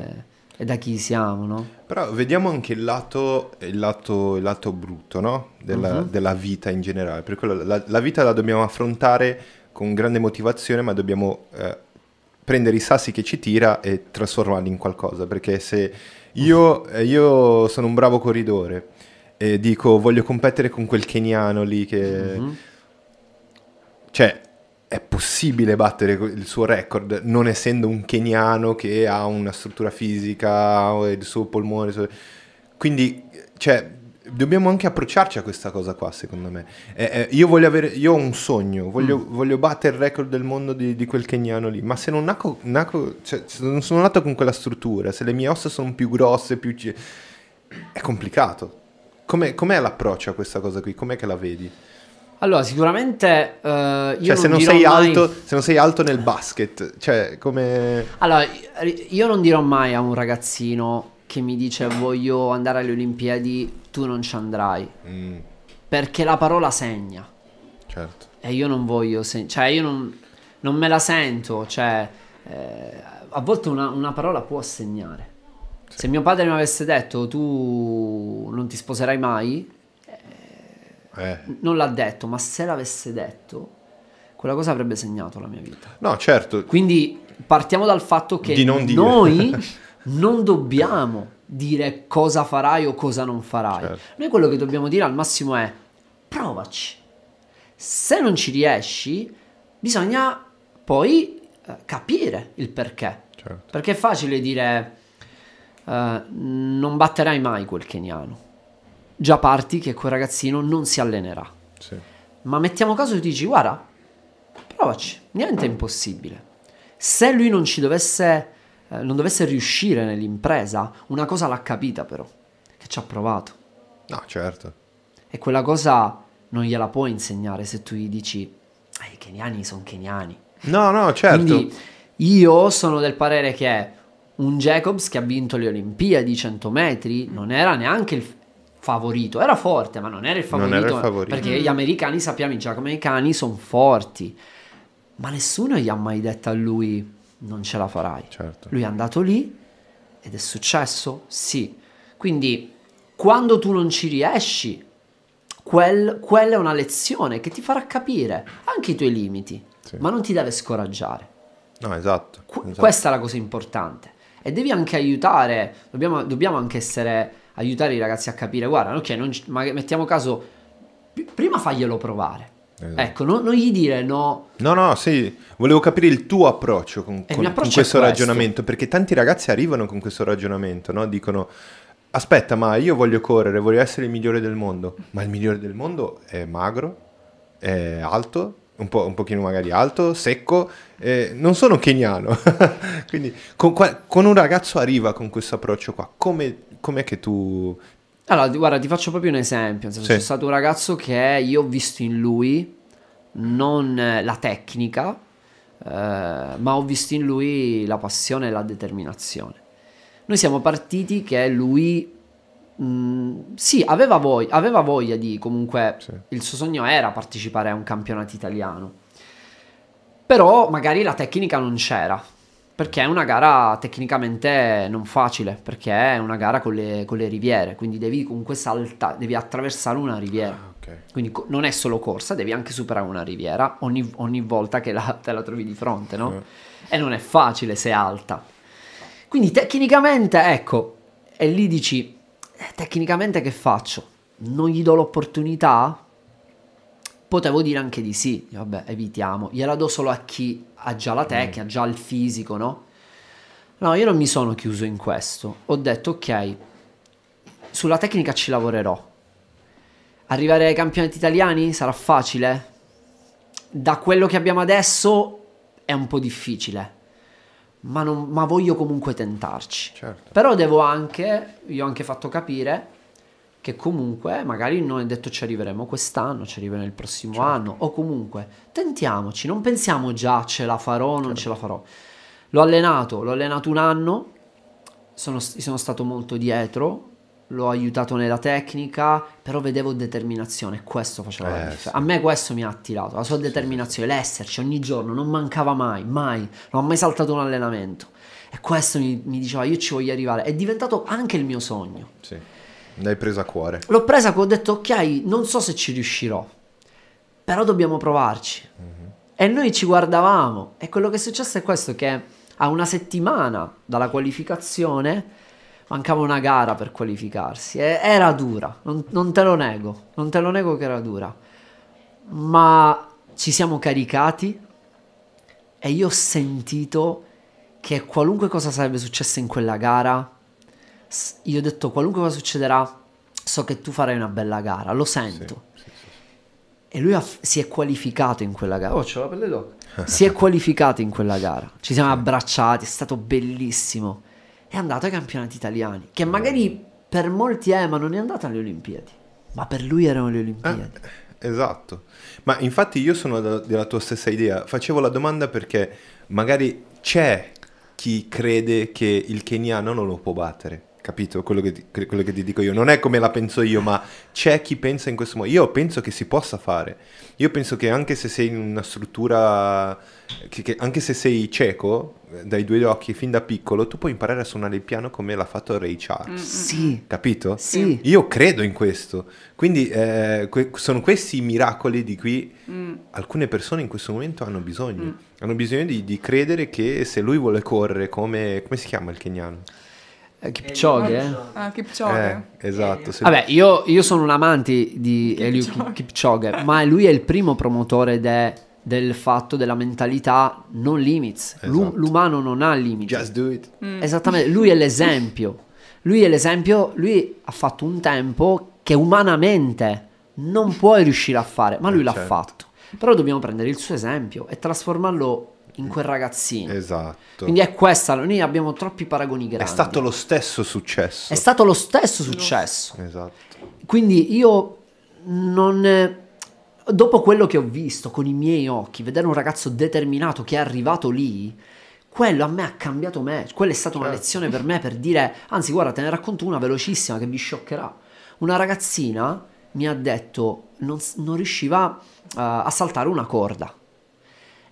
E da chi siamo no? Però vediamo anche il lato, il lato, il lato brutto, no? Della, Mhm. della vita in generale. Per quello la, la vita la dobbiamo affrontare con grande motivazione, ma dobbiamo eh, prendere i sassi che ci tira e trasformarli in qualcosa. Perché se io, eh, io sono un bravo corridore e dico voglio competere con quel keniano lì che... Mhm. Cioè, è possibile battere il suo record non essendo un keniano che ha una struttura fisica, o il suo polmone. il suo- Quindi, cioè, dobbiamo anche approcciarci a questa cosa qua, secondo me. Eh, eh, io voglio avere, io ho un sogno, voglio, voglio battere il record del mondo di, di quel keniano lì, ma se non, naco, naco- cioè, se non sono nato con quella struttura, se le mie ossa sono più grosse, più... è complicato. Com'è, com'è l'approccio a questa cosa qui? Com'è che la vedi? Allora, sicuramente eh, io Cioè, se non, sei mai- alto, se non sei alto nel basket, cioè, come... Allora, io non dirò mai a un ragazzino che mi dice voglio andare alle Olimpiadi, tu non ci andrai. Mm, Perché la parola segna. certo. E io non voglio, se- cioè io non, non me la sento, cioè eh, a volte una, una parola può segnare. Se mio padre mi avesse detto tu non ti sposerai mai, Eh. non l'ha detto, ma se l'avesse detto, quella cosa avrebbe segnato la mia vita. No, certo. Quindi partiamo dal fatto che Di non noi non dobbiamo dire cosa farai o cosa non farai. Certo. Noi quello che dobbiamo dire al massimo è provaci. Se non ci riesci, bisogna poi eh, capire il perché. certo. Perché è facile dire eh, non batterai mai quel keniano. Già parti che quel ragazzino non si allenerà. Sì. Ma mettiamo caso tu dici, guarda, provaci, niente è impossibile. Se lui non ci dovesse, eh, non dovesse riuscire nell'impresa, una cosa l'ha capita però, che ci ha provato. No, certo. E quella cosa non gliela puoi insegnare se tu gli dici, "Eh, i keniani sono keniani. No, no, certo. Quindi io sono del parere che un Jacobs che ha vinto le Olimpiadi 100 metri non era neanche il favorito, era forte, ma non era il favorito. era il favorito. Perché gli americani sappiamo, i giamaicani sono forti. Ma nessuno gli ha mai detto a lui non ce la farai. Certo. Lui è andato lì ed è successo? Sì. Quindi quando tu non ci riesci, quel- quella è una lezione che ti farà capire anche i tuoi limiti, Sì. ma non ti deve scoraggiare. No, esatto. Qu- esatto. Questa è la cosa importante. E devi anche aiutare, dobbiamo, dobbiamo anche essere, aiutare i ragazzi a capire, guarda, ok, non mettiamo caso, prima faglielo provare. Esatto. Ecco, non, non gli dire no, No, no, sì, volevo capire il tuo approccio con, con- mio approccio con questo questo. ragionamento, perché tanti ragazzi arrivano con questo ragionamento, no? Dicono, aspetta, ma io voglio correre, voglio essere il migliore del mondo, ma il migliore del mondo è magro, è alto, un, po', un pochino magari alto, secco, eh, non sono keniano. Quindi con, con un ragazzo arriva con questo approccio qua, come com'è che tu... Allora, ti- guarda, ti faccio proprio un esempio. Sì. C'è stato un ragazzo che io ho visto in lui non eh, la tecnica, eh, ma ho visto in lui la passione e la determinazione. Noi siamo partiti che lui, mh, sì, aveva voglia, aveva voglia di comunque, Sì. il suo sogno era partecipare a un campionato italiano, però magari la tecnica non c'era. Perché è una gara tecnicamente non facile, perché è una gara con le, con le riviere, quindi devi comunque saltare, devi attraversare una riviera. Ah, ok. Quindi co- non è solo corsa, devi anche superare una riviera ogni, ogni volta che la- te la trovi di fronte, no? E non è facile se è alta. Quindi tecnicamente, ecco, e lì dici, eh, tecnicamente che faccio? Non gli do l'opportunità? Potevo dire anche di sì, vabbè, evitiamo. Gliela do solo a chi ha già la tecnica, ha già il fisico, no? No, io non mi sono chiuso in questo. Ho detto, ok, sulla tecnica ci lavorerò. Arrivare ai campionati italiani sarà facile? Da quello che abbiamo adesso è un po' difficile. Ma, non- ma voglio comunque tentarci. Certo. Però devo anche, io ho anche fatto capire che comunque magari non è detto ci arriveremo quest'anno, ci arriveremo il prossimo Certo. anno, o comunque tentiamoci, non pensiamo già ce la farò, non Certo. ce la farò. L'ho allenato, l'ho allenato un anno, sono, sono stato molto dietro, l'ho aiutato nella tecnica, però vedevo determinazione, questo faceva la Eh, differenza. sì. A me questo mi ha attirato, la sua determinazione, l'esserci ogni giorno, non mancava mai, mai, non ho mai saltato un allenamento. E questo mi, mi diceva, io ci voglio arrivare, è diventato anche il mio sogno. Sì. L'hai presa a cuore. L'ho presa che ho detto, ok, non so se ci riuscirò, però dobbiamo provarci. E noi ci guardavamo e quello che è successo è questo, che a una settimana dalla qualificazione mancava una gara per qualificarsi. E era dura, non, non te lo nego, non te lo nego che era dura. Ma ci siamo caricati e io ho sentito che qualunque cosa sarebbe successa in quella gara, io ho detto qualunque cosa succederà, so che tu farai una bella gara, lo sento. E lui ha si è qualificato in quella gara. Oh, c'ho la pelle d'oca. Si è qualificato in quella gara. Ci siamo abbracciati, è stato bellissimo. È andato ai campionati italiani. Che magari per molti è, ma non è andato alle Olimpiadi. Ma per lui erano le Olimpiadi. Eh, esatto. Ma infatti io sono da- della tua stessa idea. Facevo la domanda perché magari c'è chi crede che il keniano non lo può battere. Capito quello che, ti, quello che ti dico io? Non è come la penso io, ma c'è chi pensa in questo modo. Io penso che si possa fare. Io penso che anche se sei in una struttura, che- che anche se sei cieco, eh, dai due occhi fin da piccolo, tu puoi imparare a suonare il piano come l'ha fatto Ray Charles. Sì, Capito? sì. Io credo in questo, quindi eh, que- sono questi i miracoli di cui alcune persone in questo momento hanno bisogno. Hanno bisogno di, di credere che se lui vuole correre come... come si chiama il keniano? Eh, Kipchoge, eh. Ah, Kipchoge. Eh, esatto. se- Vabbè, io, io sono un amante di Eliud Kip- Kipchoge, ma lui è il primo promotore de- del fatto della mentalità non limits. L'u- Esatto. l'umano non ha limiti. Just do it. Esattamente, lui è l'esempio. Lui è l'esempio, lui ha fatto un tempo che umanamente non puoi riuscire a fare, ma lui Eh, l'ha certo. fatto. Però dobbiamo prendere il suo esempio e trasformarlo in quel ragazzino. Esatto. Quindi è questa, noi abbiamo troppi paragoni grandi. È stato lo stesso successo. È stato lo stesso successo. Esatto. Quindi io non... Dopo quello che ho visto con i miei occhi, vedere un ragazzo determinato che è arrivato lì, quello a me ha cambiato me. Quella è stata una Certo. lezione per me per dire, anzi guarda, te ne racconto una velocissima che vi scioccherà. Una ragazzina mi ha detto non, non riusciva eh, a saltare una corda.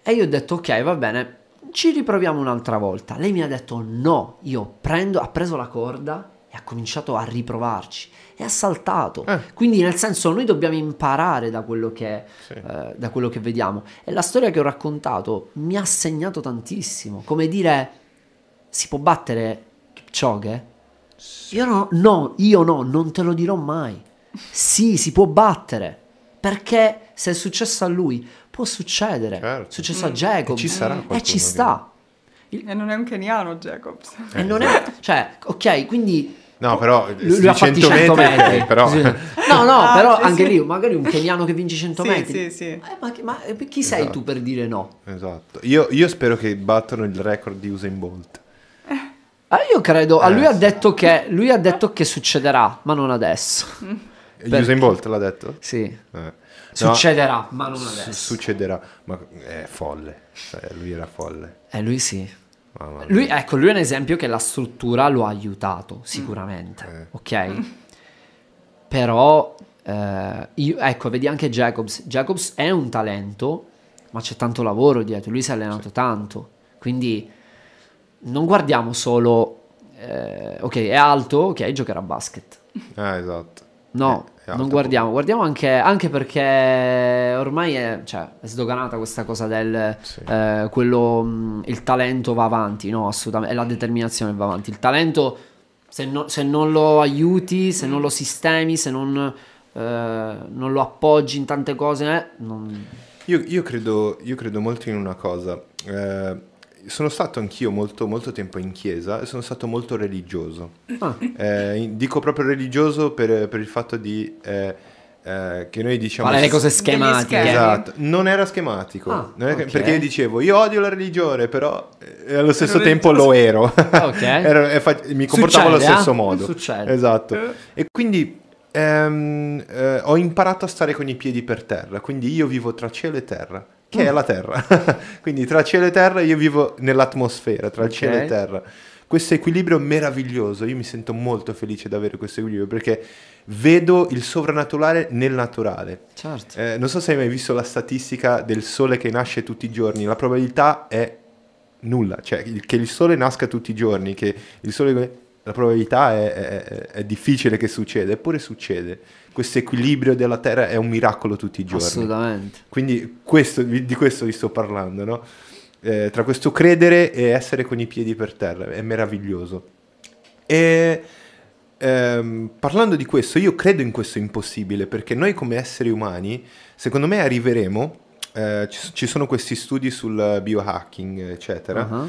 E io ho detto ok, va bene, ci riproviamo un'altra volta. Lei mi ha detto no, io prendo, ha preso la corda e ha cominciato a riprovarci e ha saltato. Eh. Quindi nel senso noi dobbiamo imparare da quello che, Sì. eh, da quello che vediamo. E la storia che ho raccontato mi ha segnato tantissimo. Come dire, si può battere Kipchoge? Io no, no, io no, non te lo dirò mai. Sì, si può battere. Perché se è successo a lui, può succedere. Certo. È successo a Jacob. E ci sarà E qualcuno ci che- sta. E non è un keniano Jacobs. E non è... Cioè, ok, quindi... No, però Lui, lui ha fatti 100 100 metri, metri. ok, però- Sì. No, no, Ah, però sì, anche sì. lì, magari un keniano che vince 100 Sì, metri. sì, sì. Eh, ma, ma chi sei Esatto. tu per dire no? Esatto. Io, io spero che battano il record di Usain Bolt. Ah, io credo, a Eh, lui ha detto che lui ha detto che succederà, ma non adesso. Perché? Usain Bolt l'ha detto? Sì. Eh. Succederà, ma non adesso. succederà, ma è folle. Cioè, lui era folle. Eh, lui sì. Lui, ecco, lui è un esempio che la struttura lo ha aiutato, sicuramente. Eh. Ok? Però, eh, io- ecco, vedi anche Jacobs. Jacobs è un talento, ma c'è tanto lavoro dietro. Lui si è allenato tanto. Quindi, non guardiamo solo, eh, ok, è alto, ok, giocherà a basket. Ah, esatto. No, è alta non guardiamo, guardiamo anche, anche perché ormai è, cioè, è sdoganata questa cosa del Sì. eh, quello, mh, il talento va avanti, no, assolutamente, la determinazione va avanti. Il talento, se, no- se non lo aiuti, se non lo sistemi, se non, eh, non lo appoggi in tante cose, eh, non... Io, io credo, io credo molto in una cosa. Eh, sono stato anch'io molto, molto tempo in chiesa e sono stato molto religioso. Ah, Eh, dico proprio religioso per, per il fatto di eh, eh, che noi diciamo... fare le cose schematiche. Esatto, non era schematico. Ah, Non era- ok. Perché io dicevo, io odio la religione, però eh, allo stesso tempo lo ero. Ok. Ero- e fa- mi comportavo allo Succede, stesso eh? modo. Succede. Esatto. E quindi ehm, eh, ho imparato a stare con i piedi per terra, quindi io vivo tra cielo e terra, che Mm. è la terra. quindi tra cielo e terra io vivo nell'atmosfera, tra il Ok. cielo e terra. Questo equilibrio meraviglioso, io mi sento molto felice di avere questo equilibrio perché vedo il sovrannaturale nel naturale. Certo. Eh, non so se hai mai visto la statistica del sole che nasce tutti i giorni, la probabilità è nulla, cioè che il sole nasca tutti i giorni, che il sole... La probabilità è, è- è difficile che succeda, eppure succede. Questo equilibrio della Terra è un miracolo tutti i giorni. Assolutamente. Quindi questo- di questo vi sto parlando, no? Eh, tra questo credere e essere con i piedi per terra, è meraviglioso. E ehm, parlando di questo, io credo in questo impossibile, perché noi come esseri umani, secondo me arriveremo, eh, ci, ci sono questi studi sul biohacking, eccetera, Ah.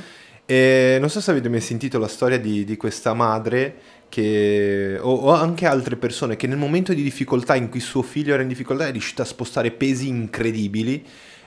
E non so se avete mai sentito la storia di, di questa madre che, o, o anche altre persone che nel momento di difficoltà in cui suo figlio era in difficoltà è riuscita a spostare pesi incredibili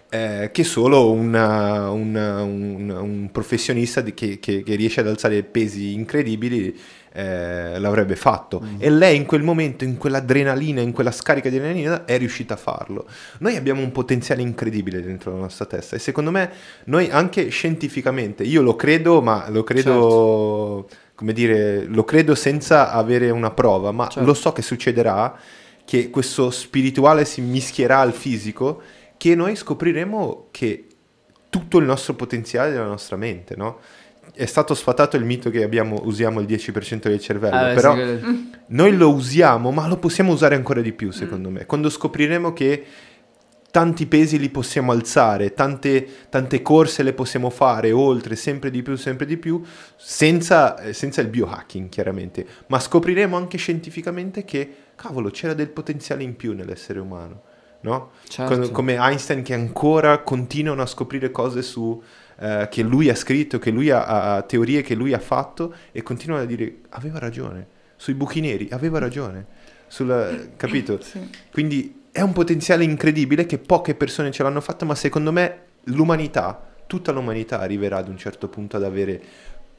eh, che solo una- una- un, un professionista che, che- che riesce ad alzare pesi incredibili eh, l'avrebbe fatto. E lei in quel momento, in quell'adrenalina, in quella scarica di adrenalina, è riuscita a farlo. Noi abbiamo un potenziale incredibile dentro la nostra testa e secondo me noi anche scientificamente, io lo credo, ma lo credo, come dire, lo credo senza avere una prova, ma Certo. lo so che succederà, che questo spirituale si mischierà al fisico, che noi scopriremo che tutto il nostro potenziale è nella nostra mente, no? È stato sfatato il mito che abbiamo, usiamo il 10% del cervello, Ah, beh, però sì, quello- noi lo usiamo, ma lo possiamo usare ancora di più, secondo me. Quando scopriremo che tanti pesi li possiamo alzare, tante, tante corse le possiamo fare oltre, sempre di più, sempre di più, senza, eh, senza il biohacking, chiaramente. Ma scopriremo anche scientificamente che, cavolo, c'era del potenziale in più nell'essere umano, no? Certo. Com- Come Einstein che ancora continuano a scoprire cose su... eh, che lui ha scritto, che lui ha, ha- teorie che lui ha fatto e continuano a dire aveva ragione sui buchi neri, aveva ragione. Sulla, capito? Sì. Quindi è un potenziale incredibile che poche persone ce l'hanno fatta, ma secondo me l'umanità, tutta l'umanità arriverà ad un certo punto ad avere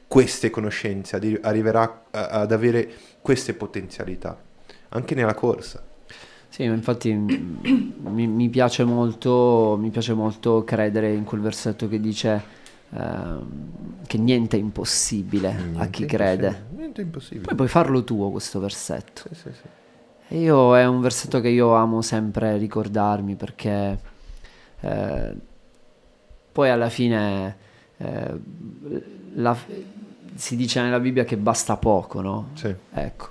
queste conoscenze, arriverà ad avere queste potenzialità, anche nella corsa. Sì, ma infatti mi, mi piace molto, mi piace molto credere in quel versetto che dice ehm, che niente è impossibile a Niente chi è crede. Niente è impossibile. Poi puoi farlo tuo questo versetto. Sì, sì, sì. E io è un versetto che io amo sempre ricordarmi perché eh, poi alla fine eh, la- si dice nella Bibbia che basta poco, no? Sì. Ecco,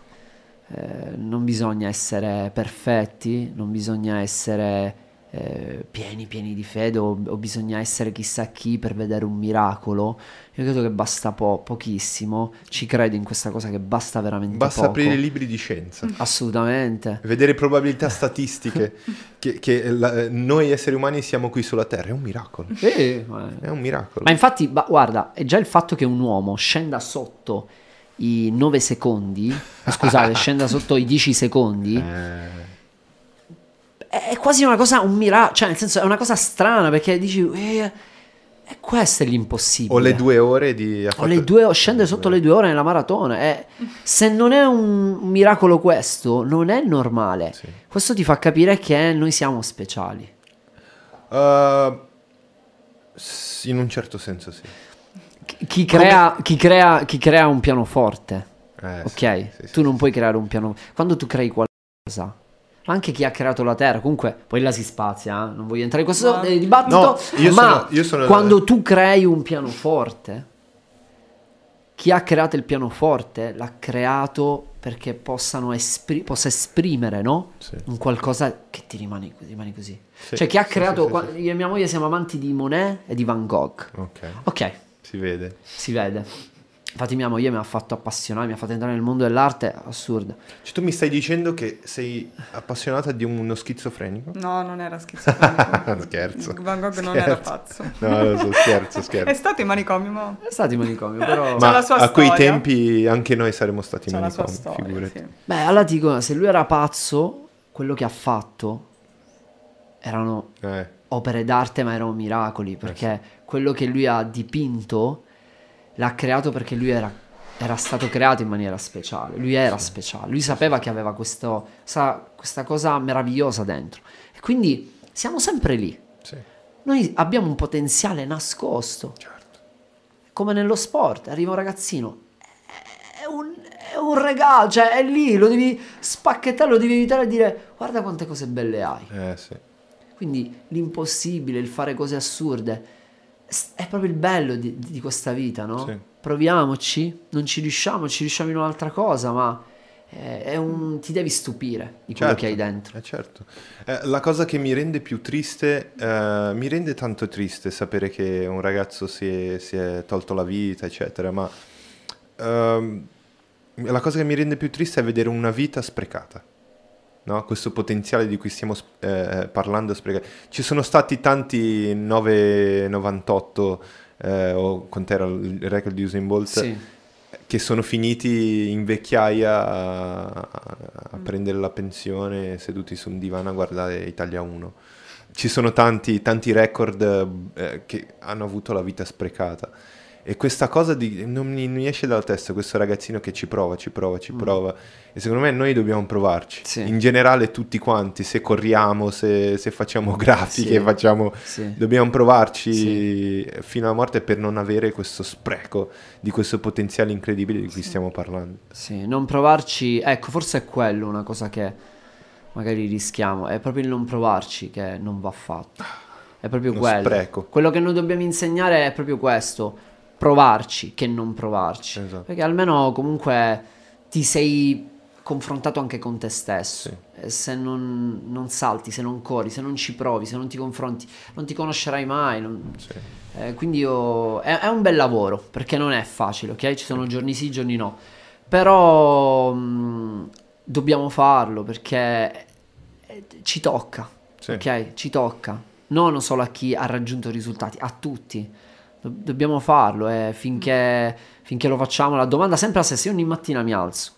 eh, non bisogna essere perfetti, non bisogna essere eh, pieni, pieni di fede o, o bisogna essere chissà chi per vedere un miracolo. Io credo che basta po- pochissimo, ci credo in questa cosa che basta veramente Basta poco. aprire i libri di scienza. Assolutamente. Vedere probabilità statistiche che, che la- noi esseri umani siamo qui sulla Terra è un miracolo. Ma- È un miracolo. Ma infatti, ba- guarda, è già il fatto che un uomo scenda sotto i 9 secondi, scusate, scenda sotto i 10 secondi, Eh, è quasi una cosa, un miracolo, cioè nel senso è una cosa strana perché dici, eh, e questo è l'impossibile. o le due ore di... ha O le fatto- due- scende sotto le due ore nella maratona. eh. se non è un miracolo questo, non è normale. Sì. Questo ti fa capire che noi siamo speciali. Uh, in un certo senso sì. Chi- crea, chi crea- chi crea un pianoforte, Eh, ok? sì, sì, tu sì, non sì. puoi creare un piano. Quando tu crei qualcosa, ma anche chi ha creato la Terra, comunque, poi là si spazia. eh, Non voglio entrare in questo No. eh, dibattito. No, io ma sono- io sono- quando tu crei un pianoforte, chi ha creato il pianoforte l'ha creato perché possano espri- possa esprimere, no? Sì. Un qualcosa che ti rimane, rimane così. Sì, Cioè chi ha sì, creato, sì, sì, qua- sì. io e mia moglie siamo amanti di Monet e di Van Gogh. Ok, Ok, si vede. si vede. Infatti mia moglie mi ha fatto appassionare, mi ha fatto entrare nel mondo dell'arte, assurdo. Cioè, tu mi stai dicendo che sei appassionata di uno schizofrenico? No, non era schizofrenico. Scherzo. Van Gogh non era Scherzo. pazzo. No, lo so, scherzo, È scherzo. stato in manicomio, ma È stato in manicomio, però... Ma la sua a quei storia. tempi anche noi saremmo stati c'ha la sua manicomi, storia. figurati. sì. Beh, allora ti dico, se lui era pazzo, quello che ha fatto erano Eh, opere d'arte, ma erano miracoli, perché quello che lui ha dipinto l'ha creato perché lui era, era stato creato in maniera speciale. Lui era speciale, lui sapeva che aveva questo, sa- questa cosa meravigliosa dentro. E quindi siamo sempre lì. sì, Noi abbiamo un potenziale nascosto. certo. Come nello sport, arriva un ragazzino. È un, è un regalo, cioè è lì, lo devi spacchettare, lo devi evitare e dire guarda quante cose belle hai. Eh, sì. Quindi l'impossibile, il fare cose assurde, è proprio il bello di, di questa vita, no? Sì. Proviamoci, non ci riusciamo, ci riusciamo in un'altra cosa, ma è, è un, ti devi stupire di quello Certo, che hai dentro. eh, certo. Eh, la cosa che mi rende più triste, eh, mi rende tanto triste sapere che un ragazzo si è, si è tolto la vita, eccetera, ma ehm, la cosa che mi rende più triste è vedere una vita sprecata. No? Questo potenziale di cui stiamo sp- eh, parlando sprecato. Ci sono stati tanti 998 eh, o quant'era il record di Usain Bolt Sì, che sono finiti in vecchiaia a, a prendere la pensione seduti su un divano a guardare Italia 1. Ci sono tanti, tanti record eh, che hanno avuto la vita sprecata. E questa cosa di, non mi, non mi esce dalla testa, questo ragazzino che ci prova, ci prova, ci prova. E secondo me noi dobbiamo provarci. Mm. Sì. In generale tutti quanti, se corriamo, se, se facciamo grafiche, Sì. facciamo... sì. Dobbiamo provarci fino alla morte per non avere questo spreco di questo potenziale incredibile di cui stiamo parlando. Sì, non provarci, ecco, forse è quello una cosa che magari rischiamo, è proprio il non provarci che non va fatto. È proprio Uno quello. spreco. Quello che noi dobbiamo insegnare è proprio questo, provarci che non provarci. Esatto. Perché almeno comunque ti sei confrontato anche con te stesso. Sì. Se non, non salti, se non corri, se non ci provi, se non ti confronti, non ti conoscerai mai. non- Sì. eh, quindi io- è, è un bel lavoro perché non è facile, ok? Ci sono giorni sì, giorni no. Però mh, dobbiamo farlo perché eh, ci tocca, Sì. ok? Ci tocca. Non solo a chi ha raggiunto risultati, a tutti. Do- dobbiamo farlo e finché, finché lo facciamo, la domanda è sempre la stessa. Io ogni mattina mi alzo.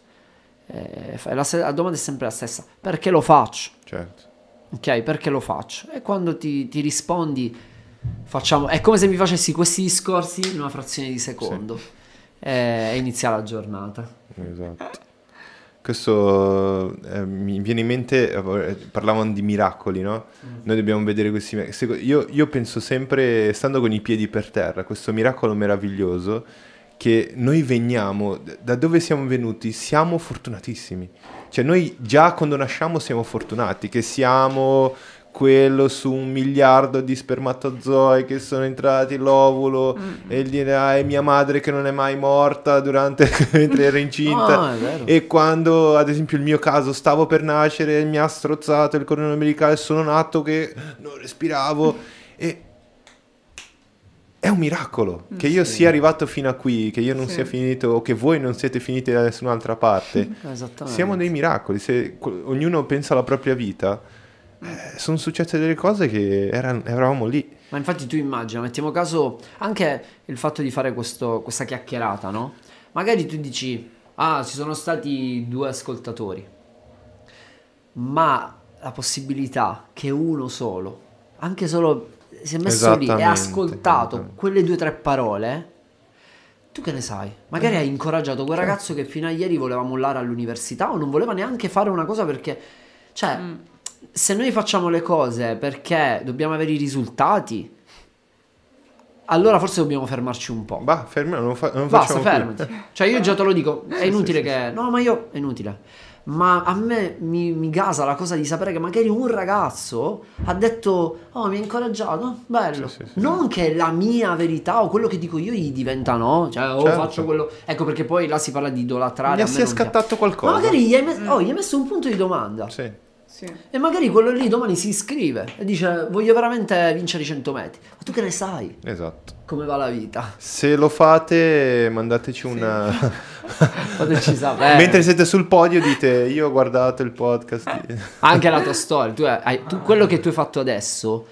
eh, la, se- la domanda è sempre la stessa. Perché lo faccio? Certo. Ok, perché lo faccio? E quando ti, ti rispondi, facciamo. È come se mi facessi questi discorsi in una frazione di secondo. E, e inizia la giornata. Esatto. Questo eh, mi viene in mente, eh, parlavano di miracoli, no? Noi dobbiamo vedere questi miracoli. Io, io penso sempre, stando con i piedi per terra, questo miracolo meraviglioso, che noi veniamo, da dove siamo venuti, siamo fortunatissimi. Cioè noi già quando nasciamo siamo fortunati, che siamo quello su un miliardo di spermatozoi che sono entrati l'ovulo e il DNA è mia madre che non è mai morta durante mentre era incinta. Ah, vero. e quando ad esempio il mio caso stavo per nascere mi ha strozzato il cordone ombelicale sono nato che non respiravo e è un miracolo che io sia arrivato fino a qui che io non Sì. sia finito o che voi non siete finiti da nessun'altra parte. Siamo dei miracoli. Se ognuno pensa alla propria vita eh, sono successe delle cose che eran- eravamo lì. Ma infatti tu immagina, mettiamo caso anche il fatto di fare questo- questa chiacchierata, no? Magari tu dici, ah, ci sono stati due ascoltatori, ma la possibilità che uno solo, anche solo si è messo lì e ha ascoltato quelle due o tre parole, tu che ne sai? Magari hai incoraggiato quel ragazzo che fino a ieri voleva mollare all'università o non voleva neanche fare una cosa perché, cioè, se noi facciamo le cose perché dobbiamo avere i risultati, allora forse dobbiamo fermarci un po'. bah fermiamo non, fa- non Basta, facciamo più. fermati. Cioè, io già te lo dico, è Sì, inutile sì, che. No, ma io. È inutile. Ma a me mi, mi gasa la cosa di sapere che magari un ragazzo ha detto: Oh, mi ha incoraggiato, bello. Sì, sì, sì. Non che la mia verità o quello che dico io gli diventa no. Cioè, oh, Certo. faccio quello. Ecco perché poi là si parla di idolatrare. Mi a me si è non piace. scattato qualcosa. Ma magari gli hai, mes- oh, gli hai messo un punto di domanda. Sì. Sì. E magari quello lì domani si iscrive e dice: Voglio veramente vincere i 100 metri. Ma tu che ne sai Esatto. come va la vita? Se lo fate, mandateci una. Fateci sapere. Mentre siete sul podio, dite: Io ho guardato il podcast. di-" Anche la tua storia, tu hai- tu- quello che tu hai fatto adesso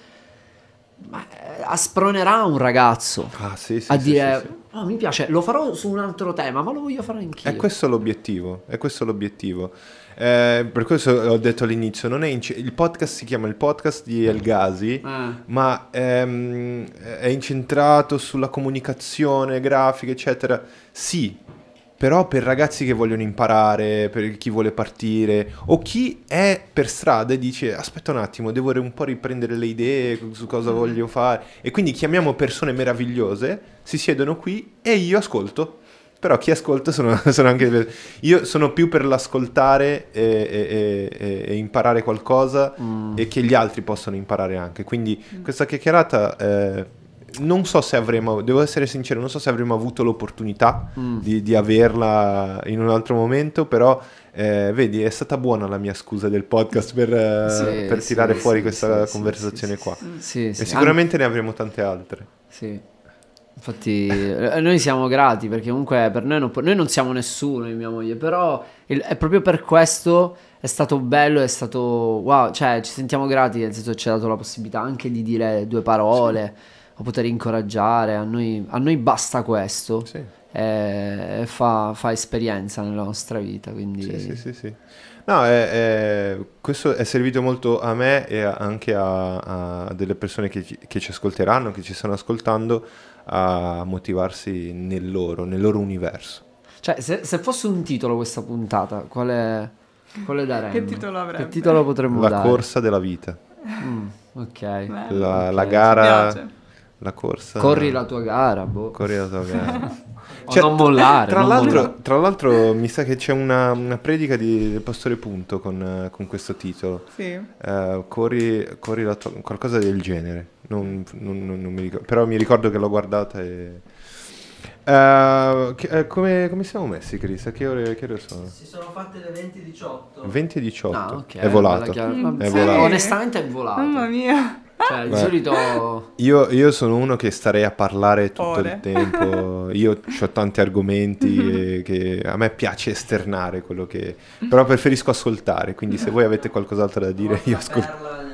ma, eh, aspronerà un ragazzo Ah, sì, sì. a sì, dire sì, sì. "Oh, mi piace, lo farò su un altro tema, ma lo voglio fare anch'io. È questo l'obiettivo, è questo l'obiettivo. Eh, per questo ho detto all'inizio, non è inc- il podcast si chiama il podcast di El Ghazi, Eh. ma ehm, è incentrato sulla comunicazione grafica, eccetera. Sì, però per ragazzi che vogliono imparare, per chi vuole partire, o chi è per strada e dice aspetta un attimo, devo un po' riprendere le idee su cosa voglio fare. E quindi chiamiamo persone meravigliose, si siedono qui e io ascolto. Però chi ascolta sono, sono anche... Io sono più per l'ascoltare e, e- e- e imparare qualcosa e che gli altri possano imparare anche. Quindi questa chiacchierata... eh, non so se avremo, devo essere sincero, non so se avremmo avuto l'opportunità di, di averla in un altro momento, però eh, vedi, è stata buona la mia scusa del podcast per, eh, Sì, per sì, tirare sì, fuori sì, questa sì, conversazione sì, qua. Sì, sì. E sicuramente ne avremo tante altre. Sì. Infatti eh, noi siamo grati perché comunque per noi non, noi non siamo nessuno, io mia moglie, però il- è proprio per questo è stato bello, è stato wow, cioè ci sentiamo grati, nel senso ci ha dato la possibilità anche di dire due parole o poter incoraggiare, a noi, a noi basta questo Sì. e, e fa, fa esperienza nella nostra vita, quindi Sì, sì, sì, sì. No, è- è- questo è servito molto a me e a- anche a, a delle persone che ci, che ci ascolteranno, che ci stanno ascoltando, a motivarsi nel loro, nel loro universo. Cioè, se, se fosse un titolo questa puntata, quale, quale daremmo? Che titolo avrebbe? Che titolo potremmo La dare? corsa della vita, Mm, ok. Bello. la, la ok, gara, la corsa. Corri la tua gara, boh. Corri la tua gara. Cioè, non mollare. Tra non l'altro, mollare. tra l'altro mi sa che c'è una, una predica di, del pastore Punto con, con questo titolo. Sì. Eh, corri, corri la tua- qualcosa del genere. Non, non- non- non mi ricordo, però mi ricordo che l'ho guardata e... Eh, che- eh, come, come siamo messi, Chris? A che ore, che ore sono? Si sono fatte le 20.18. 20 e 18. Ah, ok, è volato. Mm, È sì, volato. Onestamente è volato. Mamma mia. Cioè, di solito... Io, io sono uno che starei a parlare tutto Ore. il tempo. Io ho tanti argomenti e che a me piace esternare quello che... Però preferisco ascoltare, quindi se voi avete qualcos'altro da dire io ascolto. perla nel,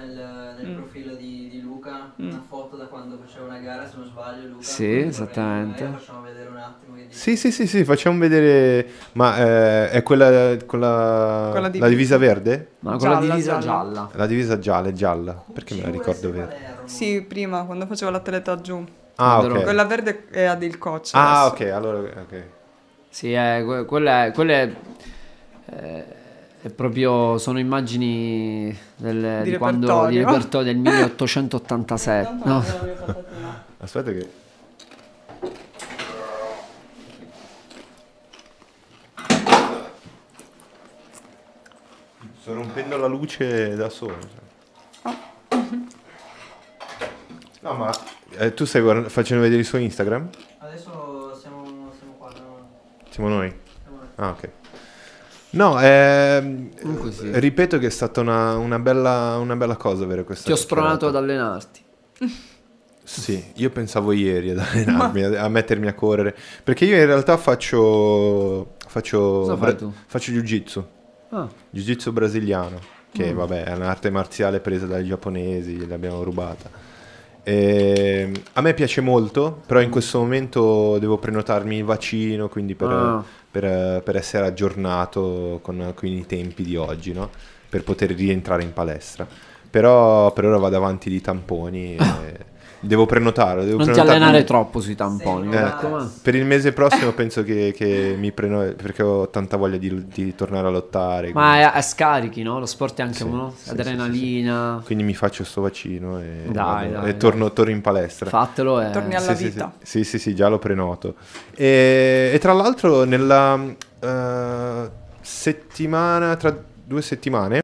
nel Mm. profilo di, di Luca, una foto da quando faceva una gara, se non sbaglio Luca. Sì, esattamente. Facciamo vedere un attimo. Sì, sì, sì, sì, facciamo vedere... Ma eh, è quella con la, Con la divisa. verde? Ma con la Gialla, divisa gialla. gialla. La divisa gialla è gialla, perché me la ricordo verde. Sì, prima, quando facevo l'atleta giù. Ah, ok. Quella verde è ad il coach. Ah, adesso. ok, allora ok. Sì, è, que- quella è, quella è, eh, è proprio, sono immagini del, Di di, quando, di repertorio. del 1887. No. Aspetta che... Sto rompendo la luce da solo. cioè. No, ma eh, tu stai guarda- facendo vedere il suo Instagram? Adesso siamo, siamo qua. no? Siamo noi. Siamo noi. Ah, ok. No, ehm, sì. ripeto che è stata una, una bella, una bella cosa avere questa Ti ho spronato ad allenarti. Sì, io pensavo ieri ad allenarmi, a, a mettermi a correre, perché io in realtà faccio faccio tu? faccio jiu-jitsu, Ah, jiu-jitsu brasiliano, Mm. che vabbè, è un'arte marziale presa dai giapponesi, l'abbiamo rubata. E, a me piace molto, però in questo momento devo prenotarmi il vaccino, quindi per, Ah. Per- per essere aggiornato con, con i tempi di oggi, no? Per poter rientrare in palestra. Però per ora vado avanti di tamponi e devo prenotare. Devo non ti prenotarmi- allenare troppo sui tamponi. Eh. raccomando. Per il mese prossimo penso che, che mi prendo perché ho tanta voglia di, di tornare a lottare. Ma è, è scarichi, no? Lo sport è anche Sì, uno. sì, Adrenalina. Quindi mi faccio sto vaccino e, Dai, vado- dai, e torno, torno in palestra. Fatelo e... Torni alla Sì, sì, vita. Sì, sì, sì, già lo prenoto. E, e tra l'altro nella... eh, settimana, tra due settimane,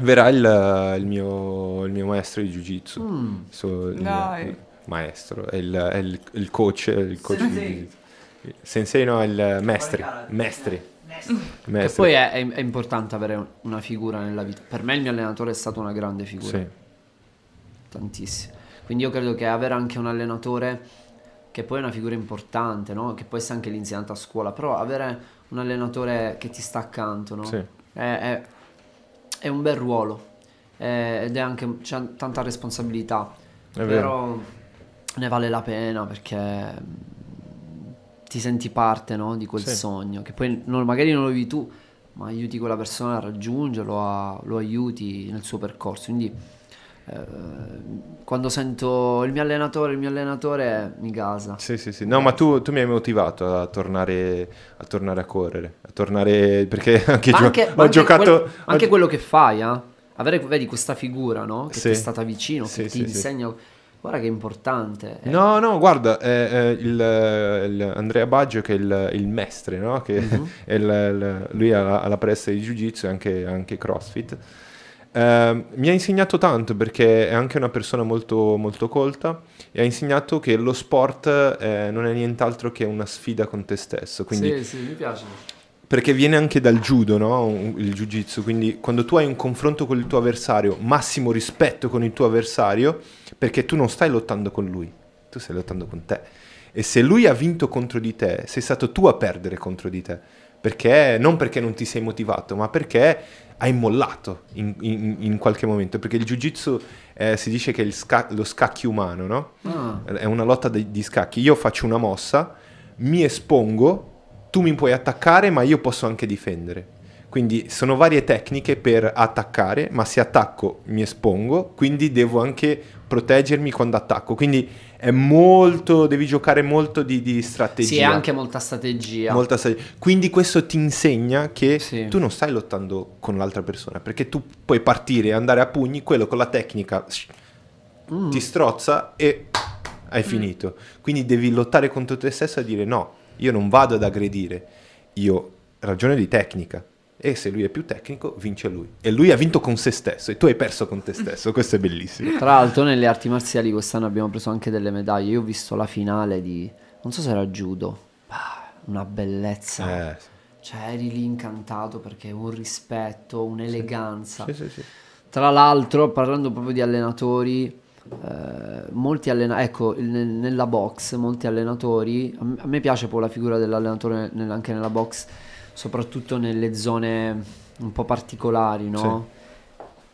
verrà il, il mio, il mio maestro di Jiu-Jitsu. Mm. So- il- maestro, è il, è il- il coach, il coach di Sensei. Jiu-Jitsu. Sensei no, il mestre, karate. mestri. Nesto. Che poi è, è- è importante avere una figura nella vita. Per me il mio allenatore è stato una grande figura. Sì. tantissimo. Quindi io credo che avere anche un allenatore che poi è una figura importante, no? che può essere anche l'insegnante a scuola, però avere un allenatore che ti sta accanto no? Sì. è, è- è un bel ruolo eh, ed è anche c'è tanta responsabilità, È però ne vale la pena perché mm, ti senti parte no? di quel Sì. sogno, che poi non- magari non lo vivi tu, ma aiuti quella persona a raggiungerlo, a- lo aiuti nel suo percorso. Quindi quando sento il mio allenatore, il mio allenatore mi gasa. Sì, sì, sì. No, ma tu, tu mi hai motivato a tornare, a tornare a correre, a tornare perché anche, gio- anche, ho anche giocato... quel- anche ho- quello che fai, eh? avere vedi, questa figura no? che Sì. ti è stata vicino, Sì, che ti sì, sì. insegna. Guarda che è importante. eh. No, no, guarda, è il, il Andrea Baggio che è il, il mestre, no? Che è il- lui ha la, ha la palestra di Jiu-Jitsu e anche, anche CrossFit. Eh, mi ha insegnato tanto perché è anche una persona molto, molto colta e ha insegnato che lo sport eh, non è nient'altro che una sfida con te stesso. Quindi Sì, sì, mi piace. perché viene anche dal judo, no? Il jiu-jitsu, quindi quando tu hai un confronto con il tuo avversario, massimo rispetto con il tuo avversario, perché tu non stai lottando con lui, tu stai lottando con te. E se lui ha vinto contro di te, sei stato tu a perdere contro di te. Perché non perché non ti sei motivato, ma perché hai mollato in, in- in qualche momento. Perché il jiu-jitsu eh, si dice che è sca- lo scacchi umano, no? Ah, È una lotta di, di scacchi. Io faccio una mossa, mi espongo, tu mi puoi attaccare, ma io posso anche difendere. Quindi sono varie tecniche per attaccare, ma se attacco mi espongo, quindi devo anche proteggermi quando attacco. Quindi è molto, devi giocare molto di, di strategia. sì, è anche molta strategia. Molta strategia. Quindi questo ti insegna che Sì. tu non stai lottando con l'altra persona, perché tu puoi partire e andare a pugni, quello con la tecnica Mm. ti strozza e hai finito. Quindi devi lottare contro te stesso e dire no, io non vado ad aggredire, io ragione di tecnica. E se lui è più tecnico, vince lui. E lui ha vinto con se stesso e tu hai perso con te stesso. Questo è bellissimo. Tra l'altro nelle arti marziali quest'anno abbiamo preso anche delle medaglie. Io ho visto la finale di... non so se era judo. Una bellezza. Eh, Cioè eri lì incantato perché un rispetto, un'eleganza. sì, sì, sì. Tra l'altro, parlando proprio di allenatori, eh, molti allenatori, ecco, nel- nella box, molti allenatori, a me, a me piace poi la figura dell'allenatore nel- anche nella box, soprattutto nelle zone un po' particolari, no?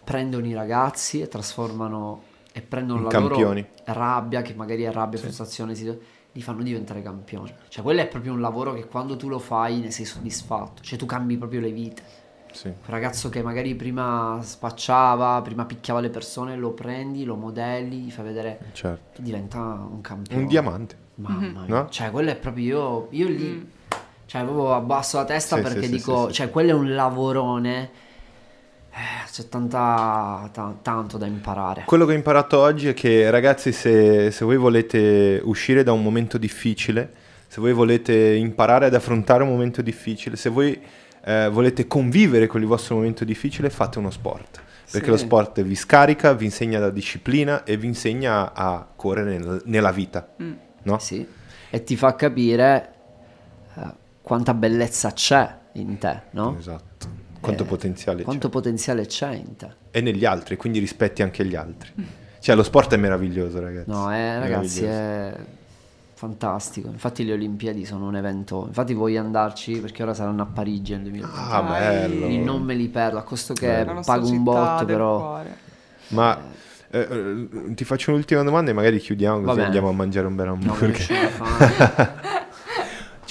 Prendono i ragazzi e trasformano e prendono In la campioni. loro rabbia, che magari è rabbia, frustrazione, si- li fanno diventare campioni. Cioè, quello è proprio un lavoro che quando tu lo fai ne sei soddisfatto, cioè tu cambi proprio le vite. sì. Un ragazzo che magari prima spacciava, prima picchiava le persone, lo prendi, lo modelli, gli fai vedere certo. diventa un campione. Un diamante. Mamma mia. No? Cioè, quello è proprio io, io lì, cioè, proprio abbasso la testa Sì, perché sì, dico, sì, cioè, quello è un lavorone. Eh, c'è tanta, ta- tanto da imparare. Quello che ho imparato oggi è che ragazzi se, se voi volete uscire da un momento difficile, se voi volete imparare ad affrontare un momento difficile, se voi eh, volete convivere con il vostro momento difficile, fate uno sport. Perché Sì. lo sport vi scarica, vi insegna la disciplina e vi insegna a correre nel- nella vita. No? Sì. E ti fa capire eh, quanta bellezza c'è in te, no? Esatto. Quanto Eh, potenziale Quanto potenziale c'è in te. c'è. E negli altri, quindi rispetti anche gli altri. Cioè lo sport è meraviglioso ragazzi. No, eh, ragazzi, è fantastico. Infatti le Olimpiadi sono un evento. Infatti voglio andarci perché ora saranno a Parigi nel 2020. Ah, Dai. bello. Quindi non me li perdo, a costo che Bello. Pago un botto, però... cuore. Ma eh, eh, ti faccio un'ultima domanda e magari chiudiamo così andiamo a mangiare un bel No, hamburger. fa.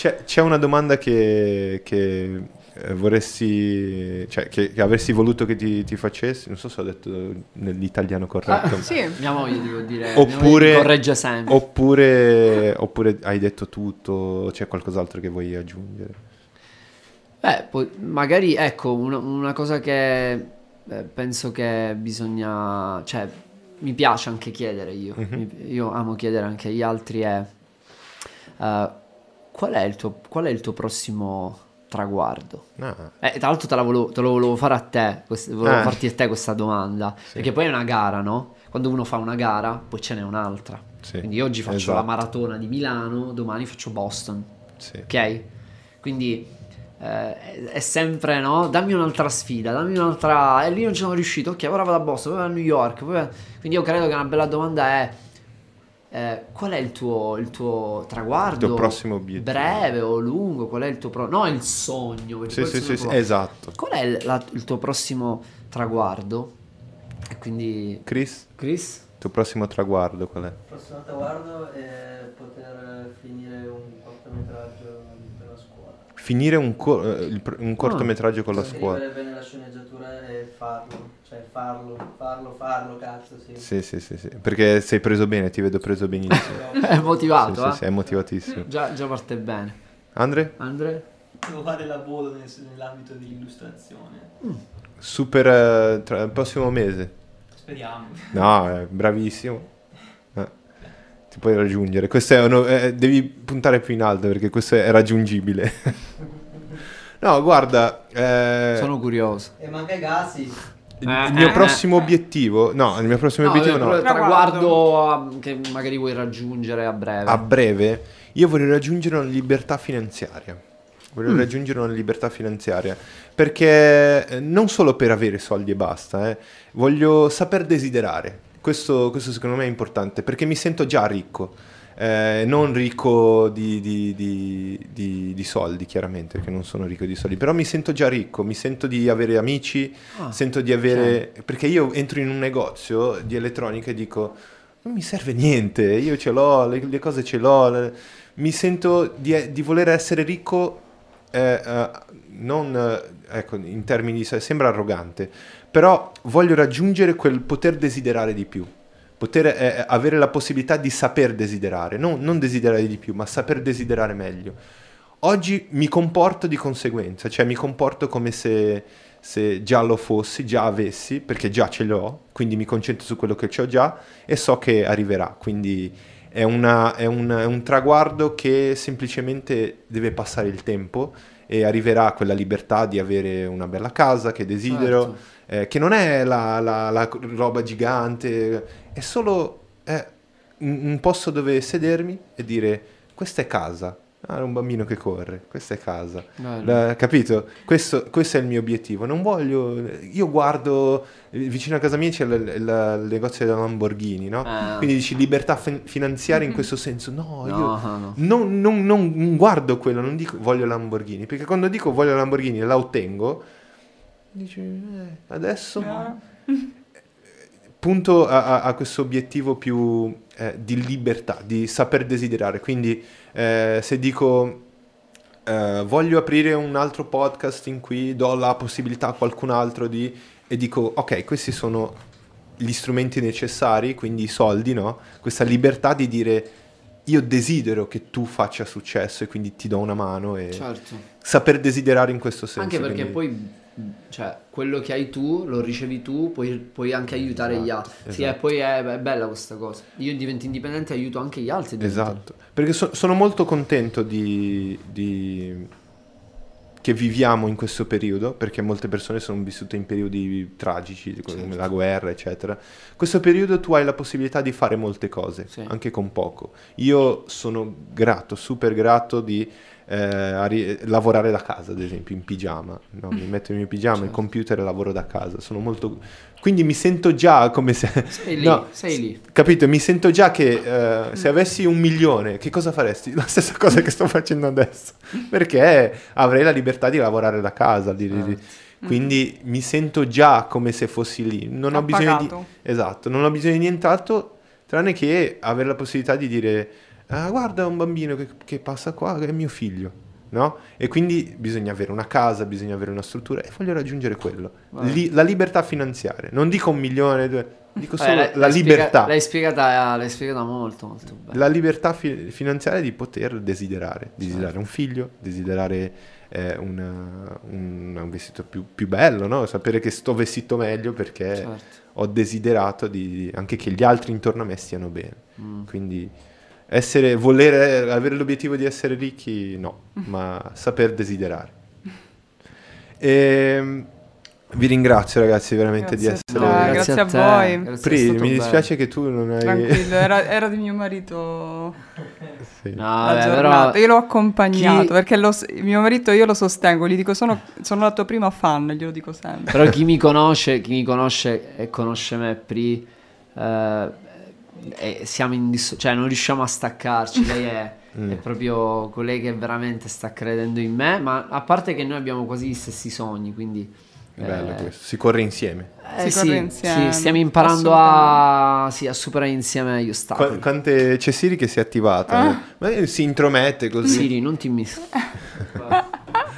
C'è, c'è una domanda che, che, eh, vorresti, cioè che, che avresti voluto che ti, ti facessi, non so se ho detto nell'italiano corretto, Ah, sì, Mia moglie, devo dire, Oppure- corregge sempre. oppure, oppure hai detto tutto, c'è qualcos'altro che vuoi aggiungere? Beh, poi magari ecco una, una cosa che eh, penso che bisogna, cioè mi piace anche chiedere io, Mhm. Mi- io amo chiedere anche agli altri è eh, qual è il tuo, qual è il tuo prossimo traguardo? Ah, Eh, tra l'altro te, la volevo, te lo volevo fare a te, quest- volevo Eh. farti a te questa domanda, perché poi è una gara, no? Quando uno fa una gara, poi ce n'è un'altra. Sì, Quindi oggi faccio esatto. la maratona di Milano, domani faccio Boston, sì. ok? Quindi eh, è- sempre, no? Dammi un'altra sfida, dammi un'altra... E lì non ci sono riuscito, ok, ora vado a Boston, poi vado a New York. poi Quindi io credo che una bella domanda è... eh, qual è il tuo, il tuo traguardo? Il tuo prossimo obiettivo. Breve o lungo? Qual è il tuo... Pro... No, il sogno. Sì, sì, sì, sì, esatto. Qual è il, la- il tuo prossimo traguardo? E quindi... Chris, Chris? il tuo prossimo traguardo qual è? Il prossimo traguardo è poter finire un cortometraggio per la scuola. Finire un, co- eh, il pr- un cortometraggio con la scuola. Scrivere bene la sceneggiatura e farlo. Cioè farlo, farlo, farlo, cazzo, sì. Sì, sì, sì, sì. Perché sei preso bene, ti vedo preso benissimo. È motivato, sì, eh? sì, sì, è motivatissimo. Già, già parte bene. Andre? Andre? Devo fare lavoro nel- nell'ambito dell'illustrazione. Super eh, tra il prossimo mese. Speriamo. No, è bravissimo. Eh, Ti puoi raggiungere. Questo è uno- eh, devi puntare più in alto perché questo è raggiungibile. no, guarda, eh, Sono curioso. E manca i Gassi. Il Eh, mio eh, prossimo obiettivo, no, il mio prossimo No, obiettivo il no. traguardo ah, che magari vuoi raggiungere a breve. A breve, io voglio raggiungere una libertà finanziaria. Voglio Mm. raggiungere una libertà finanziaria perché eh, non solo per avere soldi e basta, eh, voglio saper desiderare. Questo, questo secondo me è importante perché mi sento già ricco. Eh, non ricco di, di- di- di- di soldi, chiaramente, perché non sono ricco di soldi, però mi sento già ricco, mi sento di avere amici, Ah, sento di avere... Perché io entro in un negozio di elettronica e dico, non mi serve niente, io ce l'ho, le, le cose ce l'ho, le- mi sento di, di voler essere ricco, eh, eh, non eh, ecco, in termini di... sembra arrogante, però voglio raggiungere quel poter desiderare di più. Poter eh, avere la possibilità di saper desiderare, non, non desiderare di più, ma saper desiderare meglio. Oggi mi comporto di conseguenza, cioè mi comporto come se, se già lo fossi, già avessi, perché già ce l'ho, quindi mi concentro su quello che ho già e so che arriverà. Quindi è, una- è un, è un traguardo che semplicemente deve passare il tempo e arriverà quella libertà di avere una bella casa che desidero, Certo. eh, che non è la, la- la roba gigante, è solo eh, un, posto dove sedermi e dire questa è casa. Ah, un bambino che corre, questa è casa. La- capito? Questo, questo è il mio obiettivo. Non voglio. Io guardo eh, vicino a casa mia c'è il, il- il negozio della Lamborghini, no? Ah. Quindi dici libertà fin- finanziaria in questo senso. No, No, io no. non, non- non guardo quello, non dico voglio Lamborghini, perché quando dico voglio Lamborghini e la ottengo, dici eh, adesso punto a, a- questo obiettivo più eh, di libertà, di saper desiderare. Quindi eh, se dico eh, voglio aprire un altro podcast in cui do la possibilità a qualcun altro di... e dico ok, questi sono gli strumenti necessari, quindi i soldi, no? Questa libertà di dire io desidero che tu faccia successo e quindi ti do una mano e Certo. saper desiderare in questo senso. Anche perché quindi- poi, cioè, quello che hai tu lo ricevi tu, puoi, puoi anche aiutare gli altri. Sì, esatto. e poi è, è bella questa cosa. Io divento indipendente e aiuto anche gli altri. Esatto, perché so- sono molto contento di, di- che viviamo in questo periodo, perché molte persone sono vissute in periodi tragici, come Certo. la guerra, eccetera. Questo periodo tu hai la possibilità di fare molte cose, Sì. anche con poco. Io sono grato, super grato di eh, arri- lavorare da casa, ad esempio, in pigiama. no? Mi metto il mio pigiama, il Certo. computer e lavoro da casa. Sono molto... Quindi mi sento già come se... Sei lì, No, sei lì. Capito? Mi sento già che eh, se avessi un milione, che cosa faresti? La stessa cosa che sto facendo adesso. Perché avrei la libertà di lavorare da casa. di- di- di- Certo. Quindi mi sento già come se fossi lì. Non ho bisogno di... Esatto, non ho bisogno di nient'altro tranne che avere la possibilità di dire "Ah, guarda un bambino che, che passa qua, che è mio figlio. No? E quindi bisogna avere una casa, bisogna avere una struttura e voglio raggiungere quello. Li- la libertà finanziaria. Non dico un milione, due, dico Eh, solo l'hai- la spiega- libertà. l'hai, spiegata, l'hai spiegata molto, molto bene. La libertà fi- finanziaria di poter desiderare, desiderare un figlio, desiderare eh, una- un, un vestito più, più bello, no? sapere che sto vestito meglio perché Certo. ho desiderato di- anche che gli altri intorno a me stiano bene. Mm. Quindi essere, voler avere l'obiettivo di essere ricchi, no, ma saper desiderare. Ehm, vi ringrazio ragazzi veramente Grazie di essere... te. grazie a te, voi. grazie, Pri, mi bello. dispiace che tu non hai... Tranquillo, era, era di mio marito Sì. No, giornata. però Io l'ho accompagnato chi- perché lo mio marito io lo sostengo, gli dico sono, sono la tua prima fan, glielo dico sempre. Però chi mi conosce, chi mi conosce e conosce me Pri, eh, eh, siamo in disso- cioè non riusciamo a staccarci. Lei è, Mm. è proprio colei che veramente sta credendo in me. Ma a parte che noi abbiamo quasi gli stessi sogni, quindi. Bello eh, questo, si corre insieme. eh, Si corre sì, insieme, sì, stiamo imparando a, sì, a superare insieme gli ostacoli. Qua- quante... C'è Siri che si è attivata, Ah. eh? ma si intromette così. Siri, non ti mis.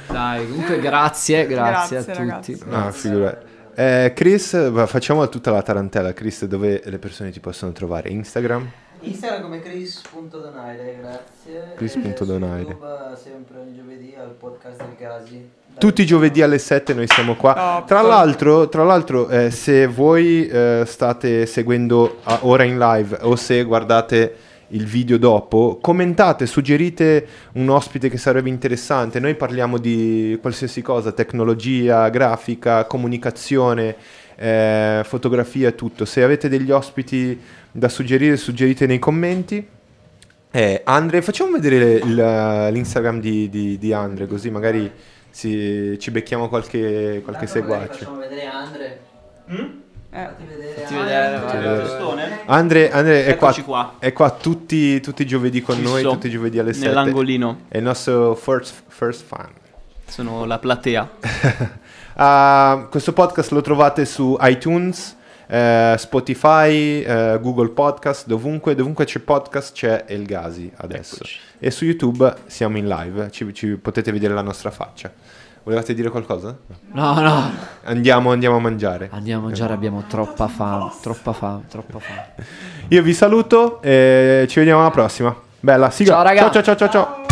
Dai, comunque grazie, grazie, Grazie, a ragazzi. tutti. Ah, figura. Eh, Chris, facciamo tutta la tarantella. Chris, dove le persone ti possono trovare? Instagram? Instagram come chris.donaire, grazie. Chris.donaire. E su YouTube, sempre ogni giovedì al podcast del Casi. Tutti i giovedì alle 7 noi siamo qua. Tra l'altro, tra l'altro eh, se voi eh, state seguendo a- ora in live o se guardate il video dopo, commentate, suggerite un ospite che sarebbe interessante. Noi parliamo di qualsiasi cosa, tecnologia, grafica, comunicazione, eh, fotografia, tutto. Se avete degli ospiti da suggerire, suggerite nei commenti. Eh, Andre, facciamo vedere il- l'Instagram di, di- di Andre, così magari si- ci becchiamo qualche, qualche seguace. Facciamo vedere Andre. Eh, Fatti vedere Fatti vedere, vai. Testone? Andre, Andre è, qua, qua. è qua tutti, tutti i giovedì con noi, Fisso, tutti i giovedì alle 7. Nell'angolino. È il nostro first, first fan. Sono la platea. Ah, questo podcast lo trovate su iTunes, eh, Spotify, eh, Google Podcast, dovunque, dovunque c'è podcast c'è El Gazi adesso. Eccoci. E su YouTube siamo in live, ci, ci potete vedere la nostra faccia. Volevate dire qualcosa? No, no. Andiamo, andiamo a mangiare. Andiamo a mangiare, abbiamo troppa fame, troppa fame, troppa fame. Io vi saluto e ci vediamo alla prossima. Bella, sigla. Ciao, raga. ciao ciao ciao ciao. ciao.